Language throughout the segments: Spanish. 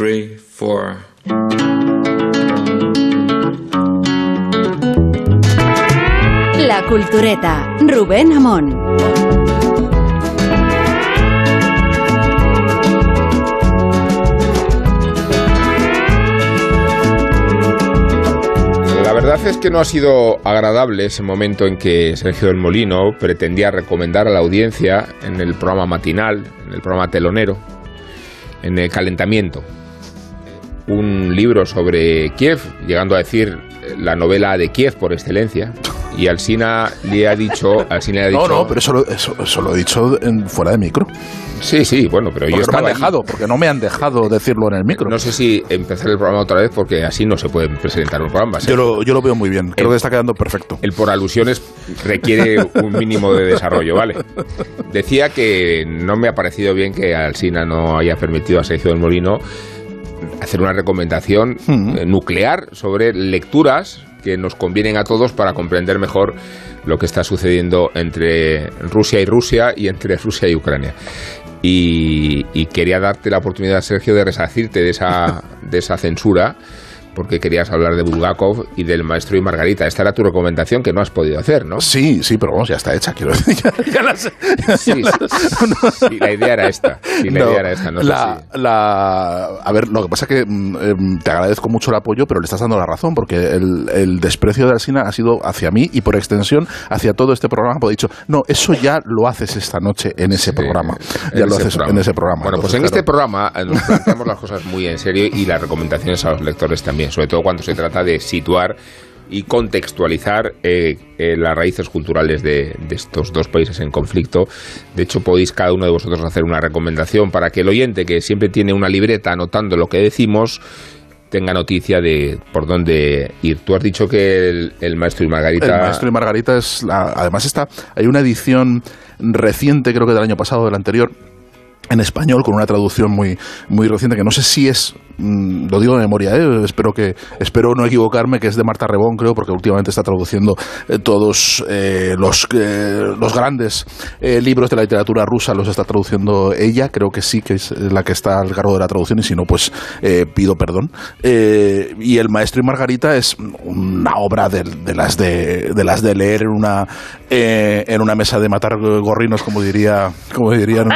three, four. La Cultureta, Rubén Amón. La verdad es que no ha sido agradable ese momento en que Sergio del Molino pretendía recomendar a la audiencia en el programa matinal, en el programa telonero, en el calentamiento, un libro sobre Kiev, llegando a decir la novela de Kiev por excelencia. Y Alsina le ha dicho. Alsina le ha dicho No, no, pero eso lo, eso, eso lo he dicho en- fuera de micro. Sí, sí, bueno, pero yo Porque no me estaba han allí. dejado, porque no me han dejado decirlo en el micro. No sé si empezar el programa otra vez porque así no se puede presentar un programa. yo, lo, yo lo veo muy bien, creo El- que está quedando perfecto. El por alusiones requiere un mínimo de desarrollo, ¿vale? Decía que no me ha parecido bien que Alsina no haya permitido a Sergio del Molino hacer una recomendación Mm. eh, nuclear sobre lecturas que nos convienen a todos para comprender mejor lo que está sucediendo entre Rusia y Rusia y entre Rusia y Ucrania. Y, y quería darte la oportunidad, Sergio, de resarcirte de esa, de esa censura porque querías hablar de Bulgakov y del maestro y Margarita. Esta era tu recomendación que no has podido hacer, ¿no? Sí, sí, pero vamos, ya está hecha, quiero decir. Ya, ya la sé. Sí, sí, sí, la idea era esta. Sí, la No, idea era esta. No la, a ver, lo que pasa es que mm, em, te agradezco mucho el apoyo, pero le estás dando la razón, porque el, el desprecio de Alsina ha sido hacia mí y por extensión hacia todo este programa. Porque he dicho, no, eso ya lo haces esta noche en ese programa. Ya lo haces programa. en ese programa. Bueno, pues en este programa eh, nos planteamos las cosas muy en serio y las recomendaciones a los lectores también, sobre todo cuando se trata de situar y contextualizar eh, eh, las raíces culturales de, estos dos países en conflicto. De hecho, podéis cada uno de vosotros hacer una recomendación para que el oyente, que siempre tiene una libreta anotando lo que decimos, tenga noticia de por dónde ir. Tú has dicho que el, el maestro y Margarita... El maestro y Margarita es la, además está hay una edición reciente creo que del año pasado del anterior en español con una traducción muy muy reciente que no sé si es mm, lo digo de memoria ¿eh? espero que espero no equivocarme que es de Marta Rebón creo porque últimamente está traduciendo eh, todos eh, los eh, los grandes libros de la literatura rusa los está traduciendo ella creo que sí que es la que está al cargo de la traducción y si no pues eh, pido perdón y el maestro y Margarita es una obra de, de las de, de las de leer en una eh, en una mesa de matar gorrinos como diría como dirían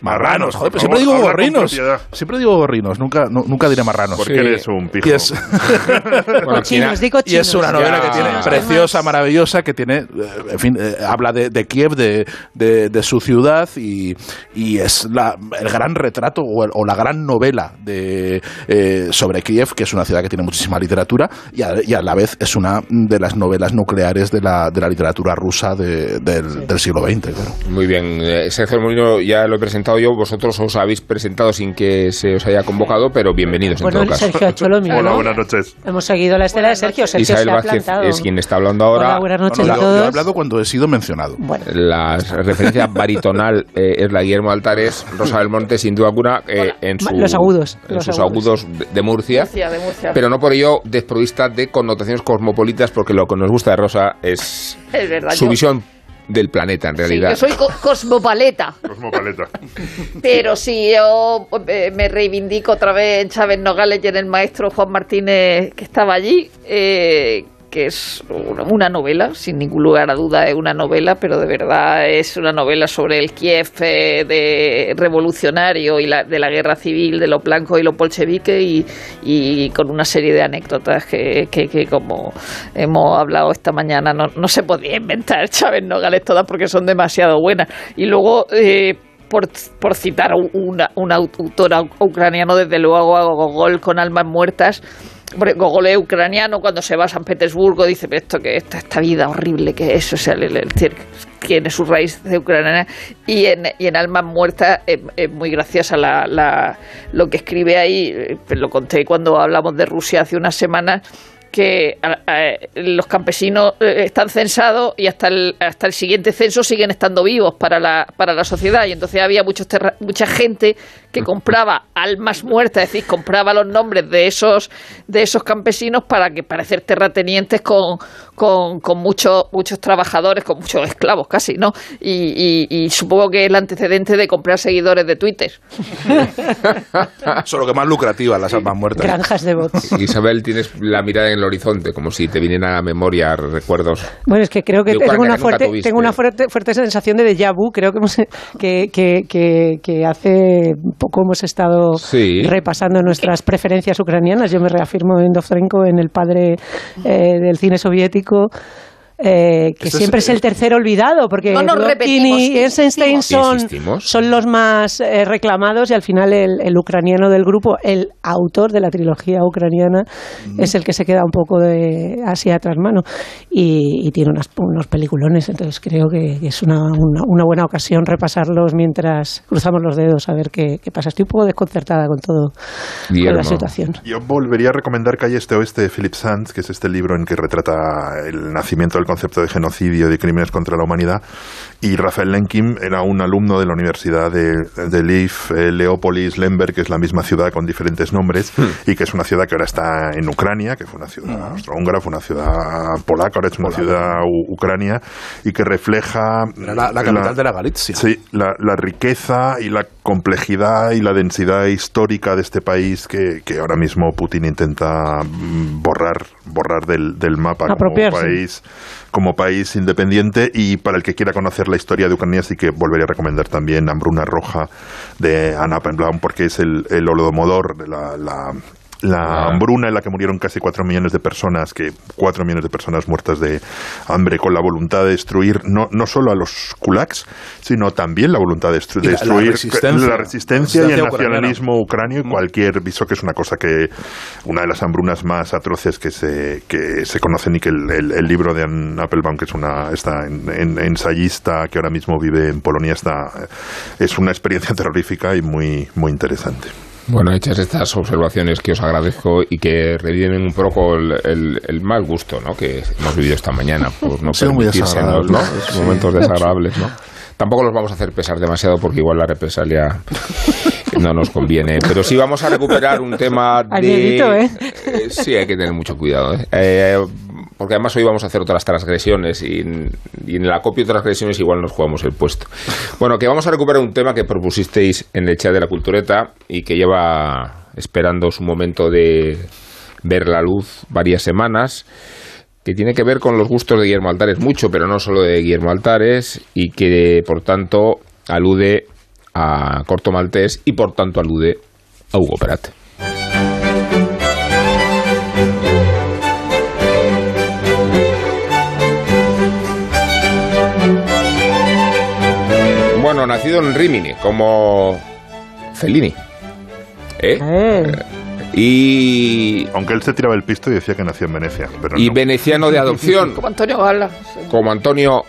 Marrano. Marranos joder, pues siempre digo gorrinos siempre digo gorrinos nunca nu- nunca diré marranos Porque Sí. eres un pijo. y es, Bueno, Chinos, digo y es chinos. una novela que tiene Chinos, preciosa, maravillosa, que tiene, eh, en fin, eh, habla de, de Kiev, de, de- de su ciudad y, y es la- el gran retrato o, el- o la gran novela de, eh, sobre Kiev, que es una ciudad que tiene muchísima literatura y a, y a la vez es una de las novelas nucleares de la, de la literatura rusa de- del, del siglo XX. Claro. Muy bien, eh, Sergio Molino ya lo he presentado yo, vosotros os habéis presentado sin que se os haya convocado, pero bienvenidos en Bueno, todo caso. Sergio ha hecho lo Hola, ¿no? buenas noches. Hemos seguido la estela de Sergio. Sergio Isabel se ha Vázquez plantado. es quien está hablando ahora. Hola, buenas noches No, a no, yo, yo he todos. hablado cuando he sido mencionado. Bueno, La referencia baritonal eh, es la Guillermo Altares, Rosa del Monte, sin duda alguna, eh, en, su- Los agudos, en los sus agudos. agudos de, de Murcia, Murcia, de Murcia. pero no por ello desprovista de connotaciones cosmopolitas, porque lo que nos gusta de Rosa es Es verdad. su yo- visión del planeta, en Sí, realidad. yo soy co- cosmopaleta, Cosmopaleta. pero sí, yo eh, me reivindico otra vez en Chávez Nogales y en el maestro Juan Martínez que estaba allí, eh, que es una, novela, sin ningún lugar a duda es una novela, pero de verdad es una novela sobre el Kiev eh, de revolucionario y la, de la guerra civil, de los blancos y los bolcheviques y, con una serie de anécdotas que, que, que como hemos hablado esta mañana no, no se podía inventar Chávez Nogales todas porque son demasiado buenas. Y luego... eh, por, por citar a una, un autor ucraniano, desde luego a Gogol con almas muertas. Hombre, Gogol es ucraniano, cuando se va a San Petersburgo dice, esto que esta, esta vida horrible que es, o sea, tiene su raíz de ucraniana y en, y en Almas Muertas es, es muy graciosa la, la- lo que escribe ahí, eh, lo conté cuando hablamos de Rusia hace unas semanas, que los campesinos eh, están censados y hasta el, hasta el siguiente censo siguen estando vivos para la, para la sociedad. Y entonces había muchos terra- mucha gente que compraba almas muertas, es decir, compraba los nombres de esos, de esos campesinos para que parecer terratenientes con, con, con muchos, muchos trabajadores, con muchos esclavos casi, ¿no? Y, y, y supongo que es el antecedente de comprar seguidores de Twitter. Solo que más lucrativas las almas muertas. Granjas de bots. Isabel, tienes la mirada en el horizonte, como si te viniera a la memoria recuerdos. Bueno, es que creo que tengo una, que fuerte, tengo una fuerte, fuerte sensación de déjà vu. Creo que, hemos- que, que, que, que hace poco hemos estado Sí. repasando nuestras preferencias ucranianas. Yo me reafirmo en Dovzhenko, en el padre eh, del cine soviético. Eh, que Esto es- siempre es, el tercer olvidado, porque No y Eisenstein son, son los más eh, reclamados y al final el, el ucraniano del grupo, el autor de la trilogía ucraniana, es el que se queda un poco de así atrás mano y, y tiene unas, unos peliculones, entonces creo que es una, una, una buena ocasión repasarlos mientras cruzamos los dedos a ver qué, qué pasa. Estoy un poco desconcertada con todo, con la situación. Yo volvería a recomendar Calle Este Oeste de Philip Sands, que es este libro en que retrata el nacimiento del concepto de genocidio y de crímenes contra la humanidad. Y Rafael Lenkim era un alumno de la Universidad de, de Lviv, eh, Leópolis, Lemberg, que es la misma ciudad con diferentes nombres, y que es una ciudad que ahora está en Ucrania, que fue una ciudad austrohúngara, fue una ciudad polaca, ahora es una ciudad ucrania, y que refleja... Era la, la capital de la Galicia. Sí, la, la riqueza y la complejidad y la densidad histórica de este país que, que ahora mismo Putin intenta mm, borrar, borrar del, del mapa como Apropiarse. país, como país independiente y para el que quiera conocer la historia de Ucrania sí que volvería a recomendar también Hambruna Roja de Anna Applebaum porque es el, el holodomodor, de la, la, la Ah. hambruna en la que murieron casi cuatro millones de personas, que cuatro millones de personas muertas de hambre con la voluntad de destruir no, no solo a los kulaks, sino también la voluntad de, destru- Y de la- la destruir resistencia. la resistencia y el nacionalismo ucranio y cualquier viso que es una cosa que una de las hambrunas más atroces que se, que se conocen y que el, el- el libro de Ann Applebaum que es una esta en- en- ensayista que ahora mismo vive en Polonia está es una experiencia terrorífica y muy muy interesante. Bueno, hechas estas observaciones que os agradezco y que reviven un poco el, el- el mal gusto ¿no? que hemos vivido esta mañana por no permitírsenos, desagradable. ¿no? Esos momentos desagradables, ¿no? Tampoco los vamos a hacer pesar demasiado porque igual la represalia no nos conviene. Pero sí vamos a recuperar un tema de... Miedito, ¿eh? Eh, Sí, hay que tener mucho cuidado. ¿eh? Eh, porque además hoy vamos a hacer otras transgresiones y, en- y en el acopio de transgresiones igual nos jugamos el puesto. Bueno, que vamos a recuperar un tema que propusisteis en el chat de la cultureta y que lleva esperando su momento de ver la luz varias semanas que tiene que ver con los gustos de Guillermo Altares, mucho, pero no solo de Guillermo Altares, y que por tanto alude a Corto Maltés y por tanto alude a Hugo Prat. Bueno, nacido en Rimini, como Fellini. ¿Eh? Eh, Y, Aunque él se tiraba el pisto y decía que nació en Venecia, pero y no. veneciano de adopción, Como Antonio Gala. como Antonio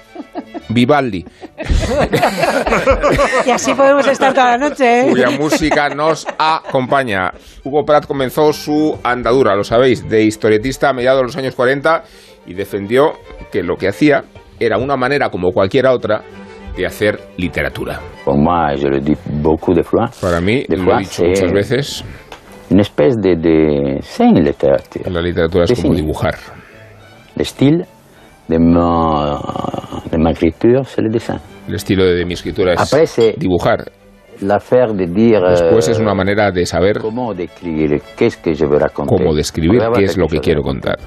Vivaldi. y así podemos estar toda la noche. ¿eh? cuya música nos acompaña. Hugo Pratt comenzó su andadura, lo sabéis, de historietista a mediados de los años 40 y defendió que lo que hacía era una manera como cualquiera otra de hacer literatura. Para mí, lo he dicho muchas veces, la literatura es como dibujar. El estilo de mi escritura es dibujar. Después euh, es una manera de saber cómo describir qué es lo que quiero contar.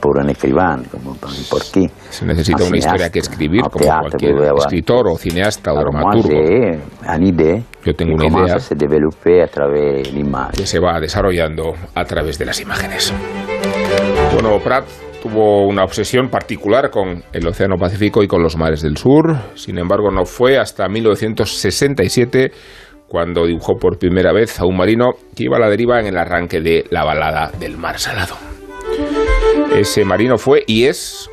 Por un écrivain, como por n'importe qui. Se necesita Un una historia que escribir, un como teatro, cualquier escritor o cineasta o dramaturgo. idée Yo tengo una idea. se l'image. que se va desarrollando a través de las imágenes. Bueno, Pratt tuvo una obsesión particular con el Océano Pacífico y con los mares del sur. Sin embargo, no fue hasta 1967 cuando dibujó por primera vez a un marino que iba a la deriva en el arranque de la balada del mar salado. Ese marino fue y es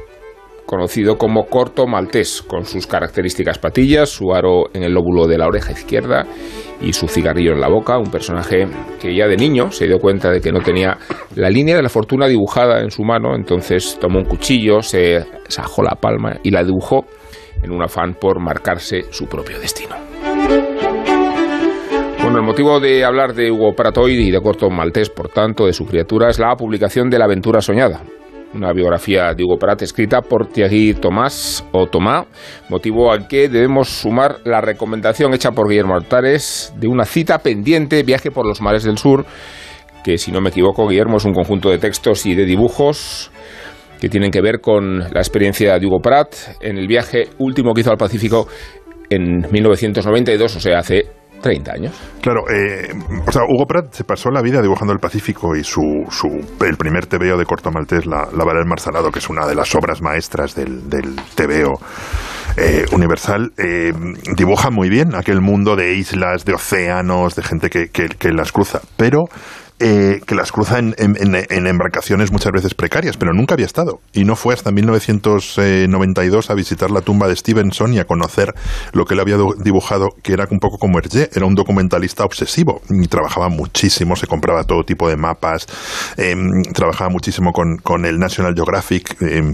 conocido como corto maltés, con sus características patillas, su aro en el lóbulo de la oreja izquierda y su cigarrillo en la boca, un personaje que ya de niño se dio cuenta de que no tenía la línea de la fortuna dibujada en su mano, entonces tomó un cuchillo, se sajó la palma y la dibujó en un afán por marcarse su propio destino. Bueno, el motivo de hablar de Hugo Pratt hoy y de Corto Maltés, por tanto, de su criatura, es la publicación de La aventura soñada, una biografía de Hugo Pratt escrita por Thierry Tomás o Tomás, motivo al que debemos sumar la recomendación hecha por Guillermo Altares de una cita pendiente, viaje por los mares del sur, que si no me equivoco, Guillermo, es un conjunto de textos y de dibujos que tienen que ver con la experiencia de Hugo Pratt en el viaje último que hizo al Pacífico en 1992, o sea, hace 30 años. Claro, eh, o sea, Hugo Pratt se pasó la vida dibujando el Pacífico y su, su el primer tebeo de corto maltés, la, la Vara del Mar Salado, que es una de las obras maestras del, del tebeo eh, universal, eh, dibuja muy bien aquel mundo de islas, de océanos, de gente que, que, que las cruza, pero eh, que las cruza en, en- en- embarcaciones muchas veces precarias, pero nunca había estado. Y no fue hasta 1992 a visitar la tumba de Stevenson y a conocer lo que él había do- dibujado, que era un poco como Hergé, era un documentalista obsesivo y trabajaba muchísimo, se compraba todo tipo de mapas, em, trabajaba muchísimo con, con el National Geographic. em,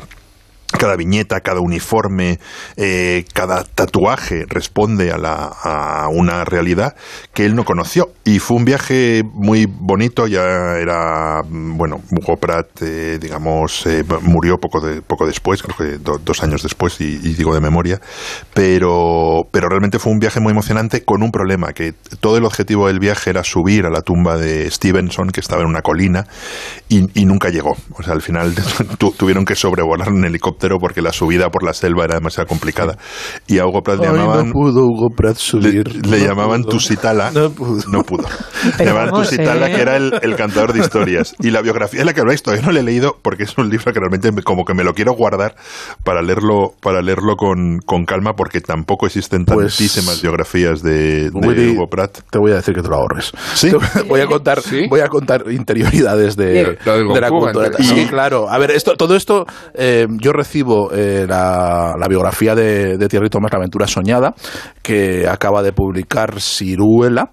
cada viñeta, cada uniforme, eh, cada tatuaje responde a, la, a una realidad que él no conoció. Y fue un viaje muy bonito, ya era, bueno, Hugo eh, digamos, eh, murió poco, de, poco después, creo que do- dos años después, y, digo de memoria, pero, pero realmente fue un viaje muy emocionante con un problema, que todo el objetivo del viaje era subir a la tumba de Stevenson, que estaba en una colina, y, y nunca llegó. O sea, al final tu- tuvieron que sobrevolar un helicóptero porque la subida por la selva era demasiado complicada. Y a Hugo Pratt le Ay, llamaban... no pudo Hugo Pratt Le, subir. le no llamaban pudo. Tusitala. No pudo. No pudo. Le llamaban vamos, Tusitala, ¿eh? que era el, el cantador de historias. Y la biografía de la que habláis todavía no la he leído porque es un libro que realmente me- como que me lo quiero guardar para leerlo, para leerlo con, con calma porque tampoco existen Pues, tantísimas biografías de, de Willy, Hugo Pratt. Te voy a decir que te lo ahorres. ¿Sí? Te voy a contar, ¿Sí? voy a contar interioridades de, del de la cultura. antes. Sí, claro. A ver, esto, todo esto, eh, yo eh, la, la biografía de, de Thierry Thomas, La aventura soñada, que acaba de publicar Ciruela.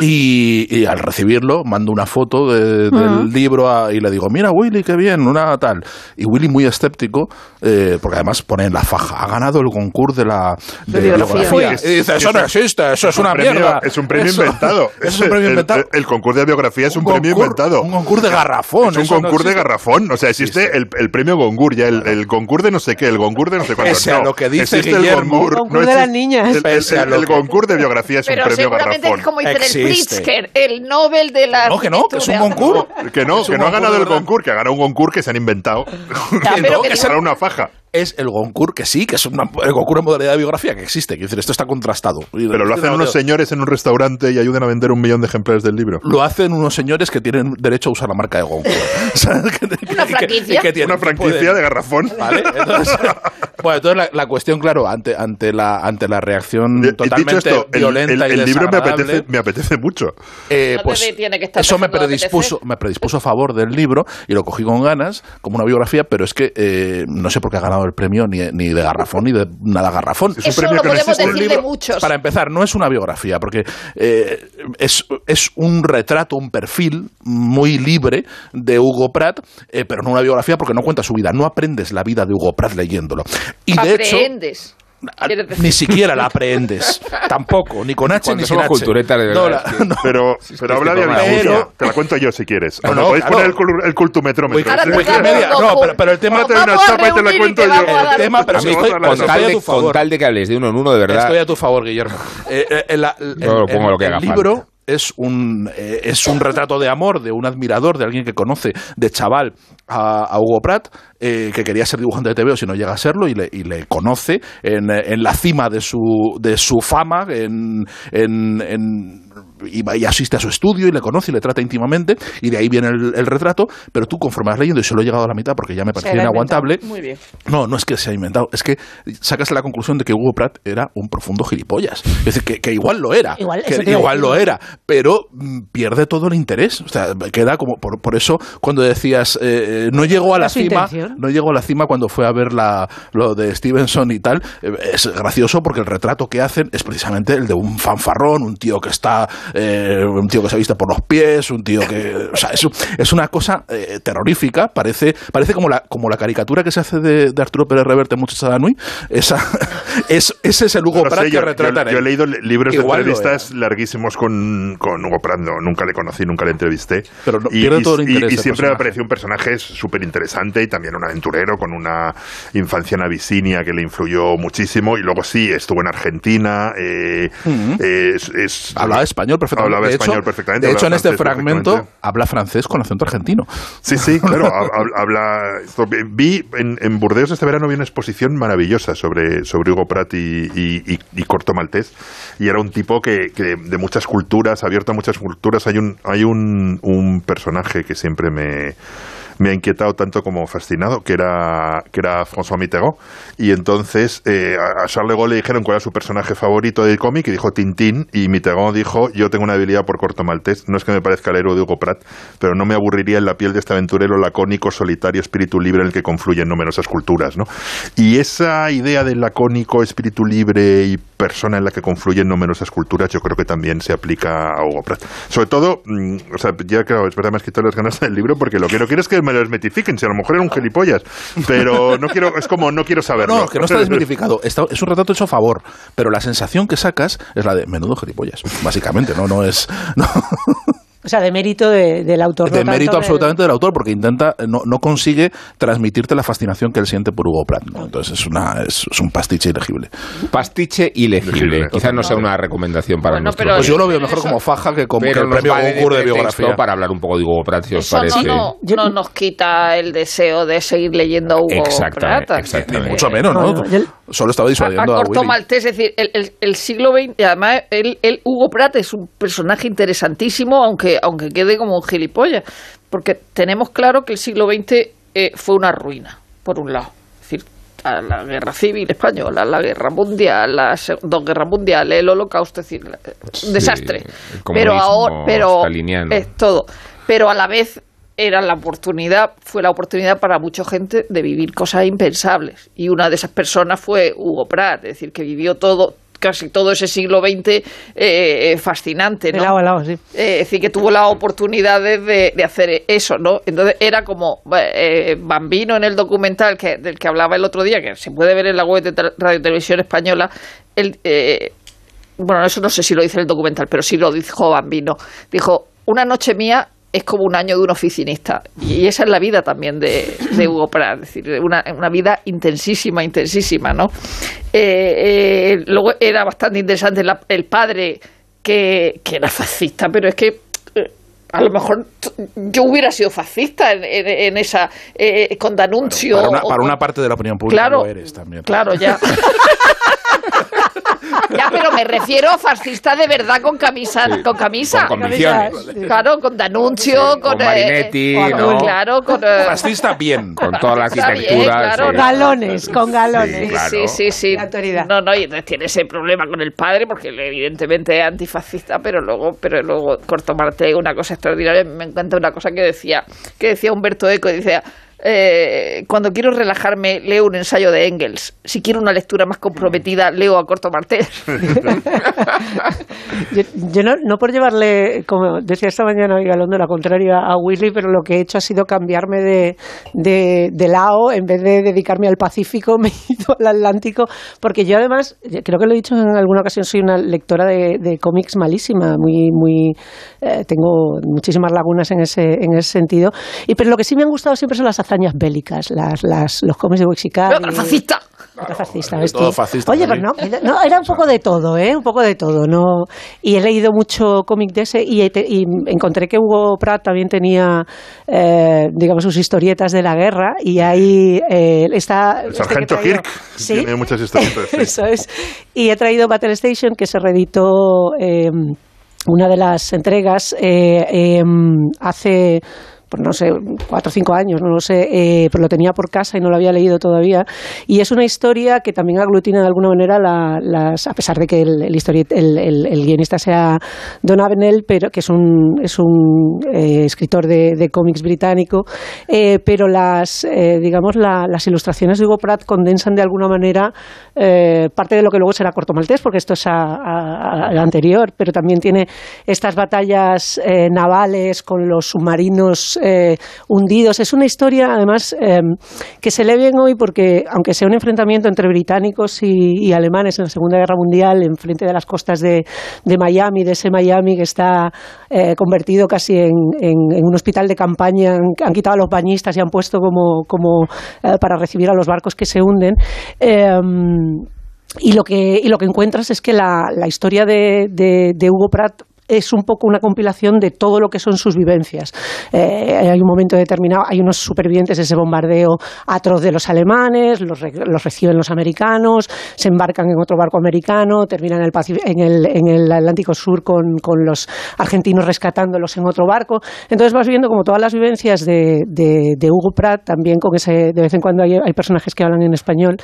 Y, y al recibirlo, mando una foto de- del libro a- y le digo, mira Willy, qué bien, una tal. Y Willy muy escéptico, eh, porque además pone en la faja, ha ganado el concurso de la De biografía. Y dice, eso no existe, eso es un una premio- mierda. Es un premio Eso- inventado. Es un premio El- inventado. El, el concurso de biografía es un, premio concur- inventado. Un concurso de garrafón. Es un no concurso de garrafón. O sea, existe el, el premio Gongur, ya el, el Gongur de no sé qué, el Gongur de no sé cuánto. Pese a No, lo que dice existe Guillermo, el Gongur, Gongur de las niñas. El, el, a de biografía es un Pero premio seguramente garrafón. es como. Pritzker, el Nobel de la No, que no, que es un concurso. Que no, que no ha ganado el concurso, que ha ganado un Gongur que se han inventado. Que no, que Será una faja. Es el Goncourt, que sí, que es una, el Goncourt en modalidad de biografía, que existe. Quiero decir, esto está contrastado. Pero lo hacen unos señores en un restaurante y ayudan a vender un millón de ejemplares del libro. Lo hacen unos señores que tienen derecho a usar la marca de Goncourt. ¿Sabes? Que- Una que- franquicia. que tienen- Una franquicia pueden- de garrafón. ¿Vale? Entonces, bueno, entonces la, la cuestión, claro, ante, ante, la, ante la reacción totalmente Dicho esto, el, violenta el- y el libro me apetece, me apetece mucho. eh, No pues tiene que estar eso me predispuso, me predispuso a favor del libro y lo cogí con ganas como una biografía, pero es que eh, no sé por qué ha ganado el premio ni, ni de garrafón ni de nada garrafón. Es un Eso premio lo que no podemos existe. decir Un de libro- muchos. Para empezar, no es una biografía, porque eh, es, es un retrato, un perfil muy libre de Hugo Pratt, eh, pero no una biografía porque no cuenta su vida. No aprendes la vida de Hugo Pratt leyéndolo. Y de hecho, Aprendes. Ni siquiera la aprehendes. Tampoco, ni con H ni sin H. de verdad, No, la- es que- no. Pero, pero habla de. Te la cuento yo si quieres. No, No, no, podéis claro. poner el, el cultumetrómetro. Wikimedia, no, pero- pero el tema- una chapa y te la cuento te yo. El tema, pero si estoy, con tal de, tu favor. con tal de que hables de uno en uno, de verdad. Estoy a tu favor, Guillermo. Eh, eh, Yo lo pongo el- lo que el haga libro falta. Es un, eh, es un retrato de amor de un admirador, de alguien que conoce de chaval a, a Hugo Pratt, eh, que quería ser dibujante de TVO si no llega a serlo, y le, y le conoce en, en la cima de su, de su fama, en, en- en- y, va y asiste a su estudio y le conoce y le trata íntimamente, y de ahí viene el, el retrato, pero tú conforme vas leyendo, y solo he llegado a la mitad porque ya me parecía inaguantable, inventado. Muy bien. no, no es que se ha inventado, es que sacas la conclusión de que Hugo Pratt era un profundo gilipollas. Es decir, que, que igual lo era. Igual, que igual lo era, pero mm, pierde todo el interés. O sea, queda como. Por, por eso, cuando decías, eh, eh, no llegó a la cima, intención. no llegó a la cima cuando fue a ver la, lo de Stevenson y tal, eh, es gracioso porque el retrato que hacen es precisamente el de un fanfarrón, un tío que está eh, un tío que se viste por los pies, un tío que... O sea, es, es una cosa eh, terrorífica, parece, parece como, la, como la caricatura que se hace de, de Arturo Pérez Reverte en Muchachada Nui. Esa, es, ese es el Hugo No lo Pratt sé, que yo, retrata yo- yo he leído li- libros Igual de entrevistas larguísimos con, con Hugo Pratt, no, nunca le conocí, nunca le entrevisté. Pero no- y, todo el interés y siempre me un personaje súper interesante y también un aventurero con una infancia en Abisinia que le influyó muchísimo. Y luego sí, estuvo en Argentina. eh, es- es- Hablaba español perfectamente. Hablaba de hecho, español perfectamente. De hecho, en este fragmento habla francés con acento argentino. Sí, sí, claro, hab- hab- habla. Vi en, en Burdeos este verano vi una exposición maravillosa sobre, sobre Hugo Pratt y, y- y- y Corto Maltés y era un tipo que, que de muchas culturas, abierto a muchas culturas. Hay un hay un, un personaje que siempre me me ha inquietado tanto como fascinado, que era, que era François Mitterrand. Y entonces eh, a Charles de Gaulle le dijeron cuál era su personaje favorito del cómic y dijo Tintín. Y Mitterrand dijo, yo tengo una habilidad por corto maltés. No es que me parezca el héroe de Hugo Pratt, pero no me aburriría en la piel de este aventurero lacónico, solitario, espíritu libre en el que confluyen numerosas culturas. ¿no? Y esa idea del lacónico, espíritu libre y persona en la que confluyen numerosas culturas, yo creo que también se aplica a Hugo Pratt. Sobre todo, mm, o sea, ya claro, es verdad, me has quitado las ganas del libro porque lo que no quiero es que me lo desmitifiquen, si a lo mejor era un gilipollas, pero no quiero, es como, no quiero saberlo. No, que no está desmitificado. Está- es un retrato hecho a favor. Pero la sensación que sacas es la de menudo gilipollas. Básicamente, no, no es. no. O sea, de mérito de- del autor. de no mérito del- absolutamente del autor, porque intenta, no, no consigue transmitirte la fascinación que él siente por Hugo Pratt. ¿no? Entonces es, una, es, es un pastiche ilegible. Pastiche ilegible. Quizás no sea una recomendación para Bueno, pero- Pues yo lo veo mejor eso- como faja que como que el premio vale de biografía. para hablar un poco de Hugo Pratt, si os Eso parece. no, no nos quita el deseo de seguir leyendo a Hugo Exactamente, Pratt. exactamente. Mucho menos, ¿no? Solo estaba a, a disuadiendo a, corto Willy. maltés, es decir, el, el- el siglo XX, y además el, el Hugo Pratt es un personaje interesantísimo, aunque, aunque quede como un gilipollas, porque tenemos claro que el siglo XX eh, fue una ruina, por un lado. Es decir, a la guerra civil española, la guerra mundial, las dos guerras mundiales, el holocausto, es decir, un desastre. pero ahora, pero es todo. Pero a la vez era la oportunidad, fue la oportunidad para mucha gente de vivir cosas impensables. Y una de esas personas fue Hugo Pratt, es decir, que vivió todo, casi todo ese siglo XX eh, fascinante, De ¿no? lado a lado, sí. Eh, es decir, que tuvo las oportunidades de, de hacer eso, ¿no? Entonces era como eh, Bambino en el documental que, del que hablaba el otro día, que se puede ver en la web de Radio Televisión Española, el, eh, bueno, eso no sé si lo dice el documental, pero sí lo dijo Bambino. Dijo, una noche mía es como un año de un oficinista. Y esa es la vida también de, de Hugo Pratt, es decir, una, una vida intensísima, intensísima, ¿no? Eh, eh, luego era bastante interesante la- el padre que, que era fascista, pero es que eh, a lo mejor yo hubiera sido fascista en, en- en esa eh, con Danuncio. Para una parte de la opinión pública Claro, lo eres también. Claro, ya. ya, pero me refiero a fascista de verdad con camisa, Sí, con camisa. con convicciones. Claro, con Danuncio, Sí, con, con Marinetti, eh, ¿no? Claro, con eh, Fascista bien. Con toda la Está bien, arquitectura. claro, galones, con galones. Sí, claro. Sí, sí, sí. La autoridad. No, no, y entonces tiene ese problema con el padre, porque él evidentemente es antifascista, pero luego, pero luego Corto Marte una cosa extraordinaria. Me encanta una cosa que decía, que decía Humberto Eco, decía eh, cuando quiero relajarme leo un ensayo de Engels. Si quiero una lectura más comprometida, leo a Corto Martel. Yo, no, no por llevarle, como decía esta mañana Vigalondo, la contraria a Willy, pero lo que he hecho ha sido cambiarme de, de, lado, en vez de dedicarme al Pacífico, me he ido al Atlántico, porque yo además, creo que lo he dicho en alguna ocasión, soy una lectora de, de cómics malísima, muy, muy, eh, tengo muchísimas lagunas en ese, en ese sentido, y pero lo que sí me han gustado siempre son las hazañas bélicas, las, las, los cómics de Wexicari. ¡Otra fascista! Otra fascista, De ¿ves todo fascista, Oye, pero no, no, era un poco de todo, ¿eh? Un poco de todo, ¿no? Y he leído mucho cómic de ese y, y encontré que Hugo Pratt también tenía, eh, digamos, sus historietas de la guerra y ahí eh, está... El este sargento Kirk ¿Sí? tiene muchas historietas. sí. Eso es. Y he traído Battle Station, que se reeditó eh, una de las entregas eh, eh, hace pues no sé, cuatro o cinco años, no lo sé, eh, pero lo tenía por casa y no lo había leído todavía. Y es una historia que también aglutina de alguna manera las, a pesar de que el, el, el, guionista sea Don Avenel, pero que es un, es un eh, escritor de, cómics británico, eh, pero las, digamos, las ilustraciones de Hugo Pratt condensan de alguna manera parte de lo que luego será Corto Maltés, porque esto es a, anterior, pero también tiene estas batallas navales con los submarinos eh, hundidos. Es una historia, además, eh, que se lee bien hoy porque, aunque sea un enfrentamiento entre británicos y, alemanes en la Segunda Guerra Mundial, en frente de las costas de, Miami, de ese Miami que está eh, convertido casi en, un hospital de campaña, han, quitado a los bañistas y han puesto como, como para recibir a los barcos que se hunden. Y lo, que, y lo que encuentras es que la, la historia de, de, Hugo Pratt es un poco una compilación de todo lo que son sus vivencias. Eh, hay un momento determinado, hay unos supervivientes de ese bombardeo atroz de los alemanes, los, reciben los americanos, se embarcan en otro barco americano, terminan en el, en el, Atlántico Sur con, los argentinos rescatándolos en otro barco. Entonces vas viendo como todas las vivencias de, Hugo Pratt, también con ese, de vez en cuando hay, personajes que hablan en español.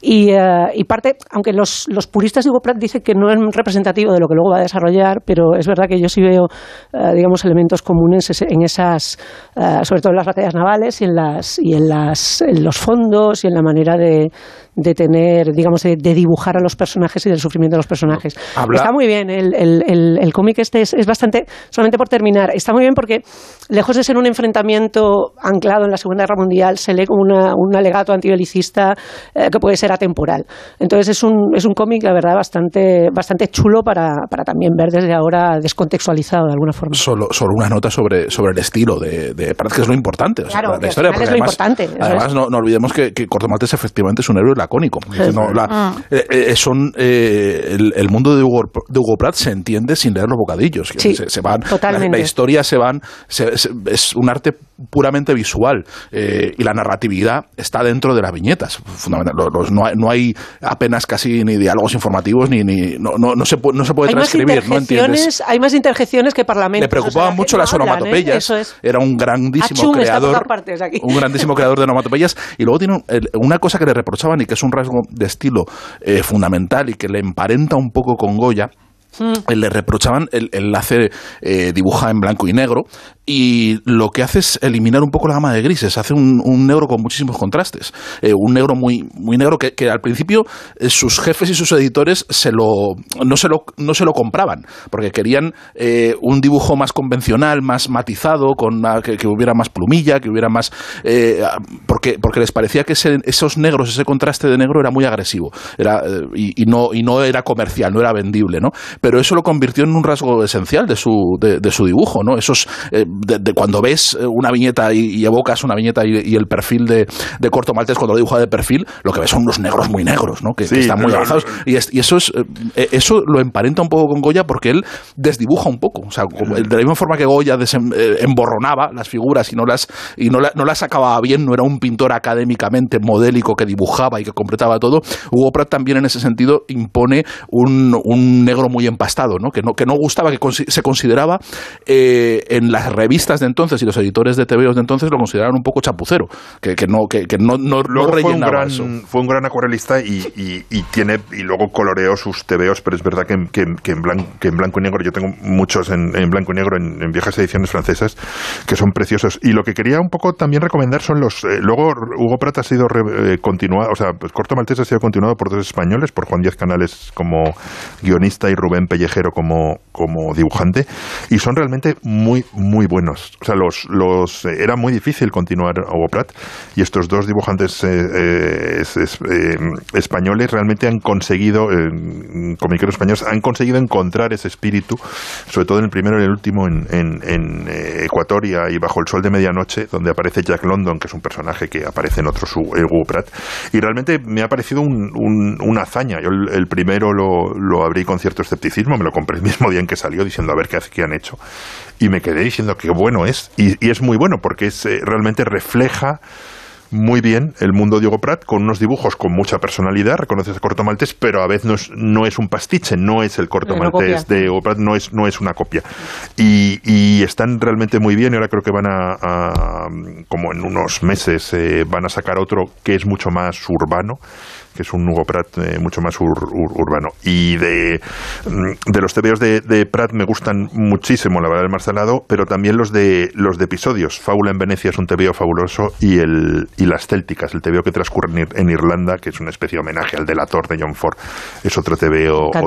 Y, eh, parte, aunque los, los puristas de Hugo Pratt dicen que no es representativo de lo que luego va a desarrollar, pero es es verdad que yo sí veo, eh, digamos, elementos comunes en esas, eh, sobre todo en las batallas navales y en, las, y en, las, en los fondos y en la manera de, de tener, digamos, de, dibujar a los personajes y del sufrimiento de los personajes. Está muy bien, el, el, el, cómic este es, es, bastante, solamente por terminar, está muy bien porque, lejos de ser un enfrentamiento anclado en la Segunda Guerra Mundial, se lee como una, un alegato antibelicista eh, que puede ser atemporal. Entonces es un, es un cómic, la verdad, bastante, bastante chulo para, para también ver desde ahora descontextualizado de alguna forma. Solo, solo una nota sobre, sobre el estilo de, de parece que es lo importante. claro, la historia, es lo importante. Además, no, no, olvidemos que, que Cortomaltes efectivamente es un héroe lacónico. Ah. Eh, eh, son, eh, el, mundo de Hugo, de Hugo, Pratt se entiende sin leer los bocadillos. se, van, la, historia se van, es un arte puramente visual y la narratividad está dentro de las viñetas. no, hay, no, hay, apenas casi ni diálogos informativos ni, ni no, no, se, puede, no se puede transcribir. ¿no entiendes? Hay más interjecciones que parlamentos. Le preocupaban mucho las onomatopeyas. Era un grandísimo creador. Un grandísimo creador de onomatopeyas. Y luego tiene una cosa que le reprochaban y que es un rasgo de estilo eh, fundamental y que le emparenta un poco con Goya, mm. le reprochaban el, enlace eh, dibuja en blanco y negro y lo que hace es eliminar un poco la gama de grises, hace un, negro con muchísimos contrastes, eh, un negro muy, muy negro que, al principio eh, sus jefes y sus editores se lo, no, se lo, no se lo compraban, porque querían eh, un dibujo más convencional, más matizado, con que, hubiera más plumilla, que hubiera más... porque, porque les parecía que esos negros, ese contraste de negro era muy agresivo era, y, no, y no era comercial, no era vendible, ¿no? Pero eso lo convirtió en un rasgo esencial de su, de, de su dibujo, ¿no? Esos de, cuando ves eh, una viñeta y, evocas una viñeta y, el perfil de, de, Corto Maltés cuando lo dibuja de perfil, lo que ves son unos negros muy negros, ¿no? que, están muy avanzados. Y, eso, es, eh, eso lo emparenta un poco con Goya porque él desdibuja un poco. O sea, de la misma forma que Goya eh, emborronaba las figuras y no las, y no, no las acababa bien, no era un pintor académicamente modélico que dibujaba y que completaba todo, Hugo Pratt también en ese sentido impone un, un negro muy empastado, ¿no? Que, no, que no gustaba, que se consideraba en las revistas de entonces y los editores de TVOs de entonces lo consideraron un poco chapucero, que, que no, que, que no, no, no fue un gran, Fue un gran acuarelista y, y, tiene y luego coloreó sus TVOs, pero es verdad que, en, blanco, que en blanco y negro, yo tengo muchos en, blanco y negro en, viejas ediciones francesas que son preciosos. Y lo que quería un poco también recomendar son los... Eh, luego Hugo Pratt ha sido eh, continuado, o sea, pues Corto Maltés ha sido continuado por dos españoles, por Juan Díaz Canales como guionista y Rubén Pellejero como, como dibujante, y son realmente muy, muy buenos. O sea, los, los eh, era muy difícil continuar Hugo Pratt y estos dos dibujantes eh, eh, españoles realmente han conseguido, comiqueros españoles, han conseguido encontrar ese espíritu, sobre todo en el primero y el último en, en, Ecuatoria y Bajo el Sol de Medianoche, donde aparece Jack London, que es un personaje que aparece en otro Hugo Pratt. Y realmente me ha parecido un, una hazaña. Yo el, primero lo, lo abrí con cierto escepticismo, me lo compré el mismo día en que salió, diciendo a ver qué, qué han hecho y me quedé diciendo que bueno es, y, es muy bueno porque es, eh, realmente refleja muy bien el mundo Diego Prat con unos dibujos con mucha personalidad, reconoces a Corto Maltés, pero a veces no es, no es un pastiche, no es el Corto no Maltés copia. de Diego Prat, no es, no es una copia. Y, y están realmente muy bien y ahora creo que van a, a, como en unos meses, eh, van a sacar otro que es mucho más urbano que es un Hugo Pratt eh, mucho más ur- ur- urbano. Y de, mm, de los TVOs de, de Pratt me gustan muchísimo, la verdad, el Marcelado, pero también los de los de episodios. Fábula en Venecia es un TVO fabuloso y el y Las Célticas, el TVO que transcurre en, Ir- en Irlanda, que es una especie de homenaje al delator de John Ford, es otro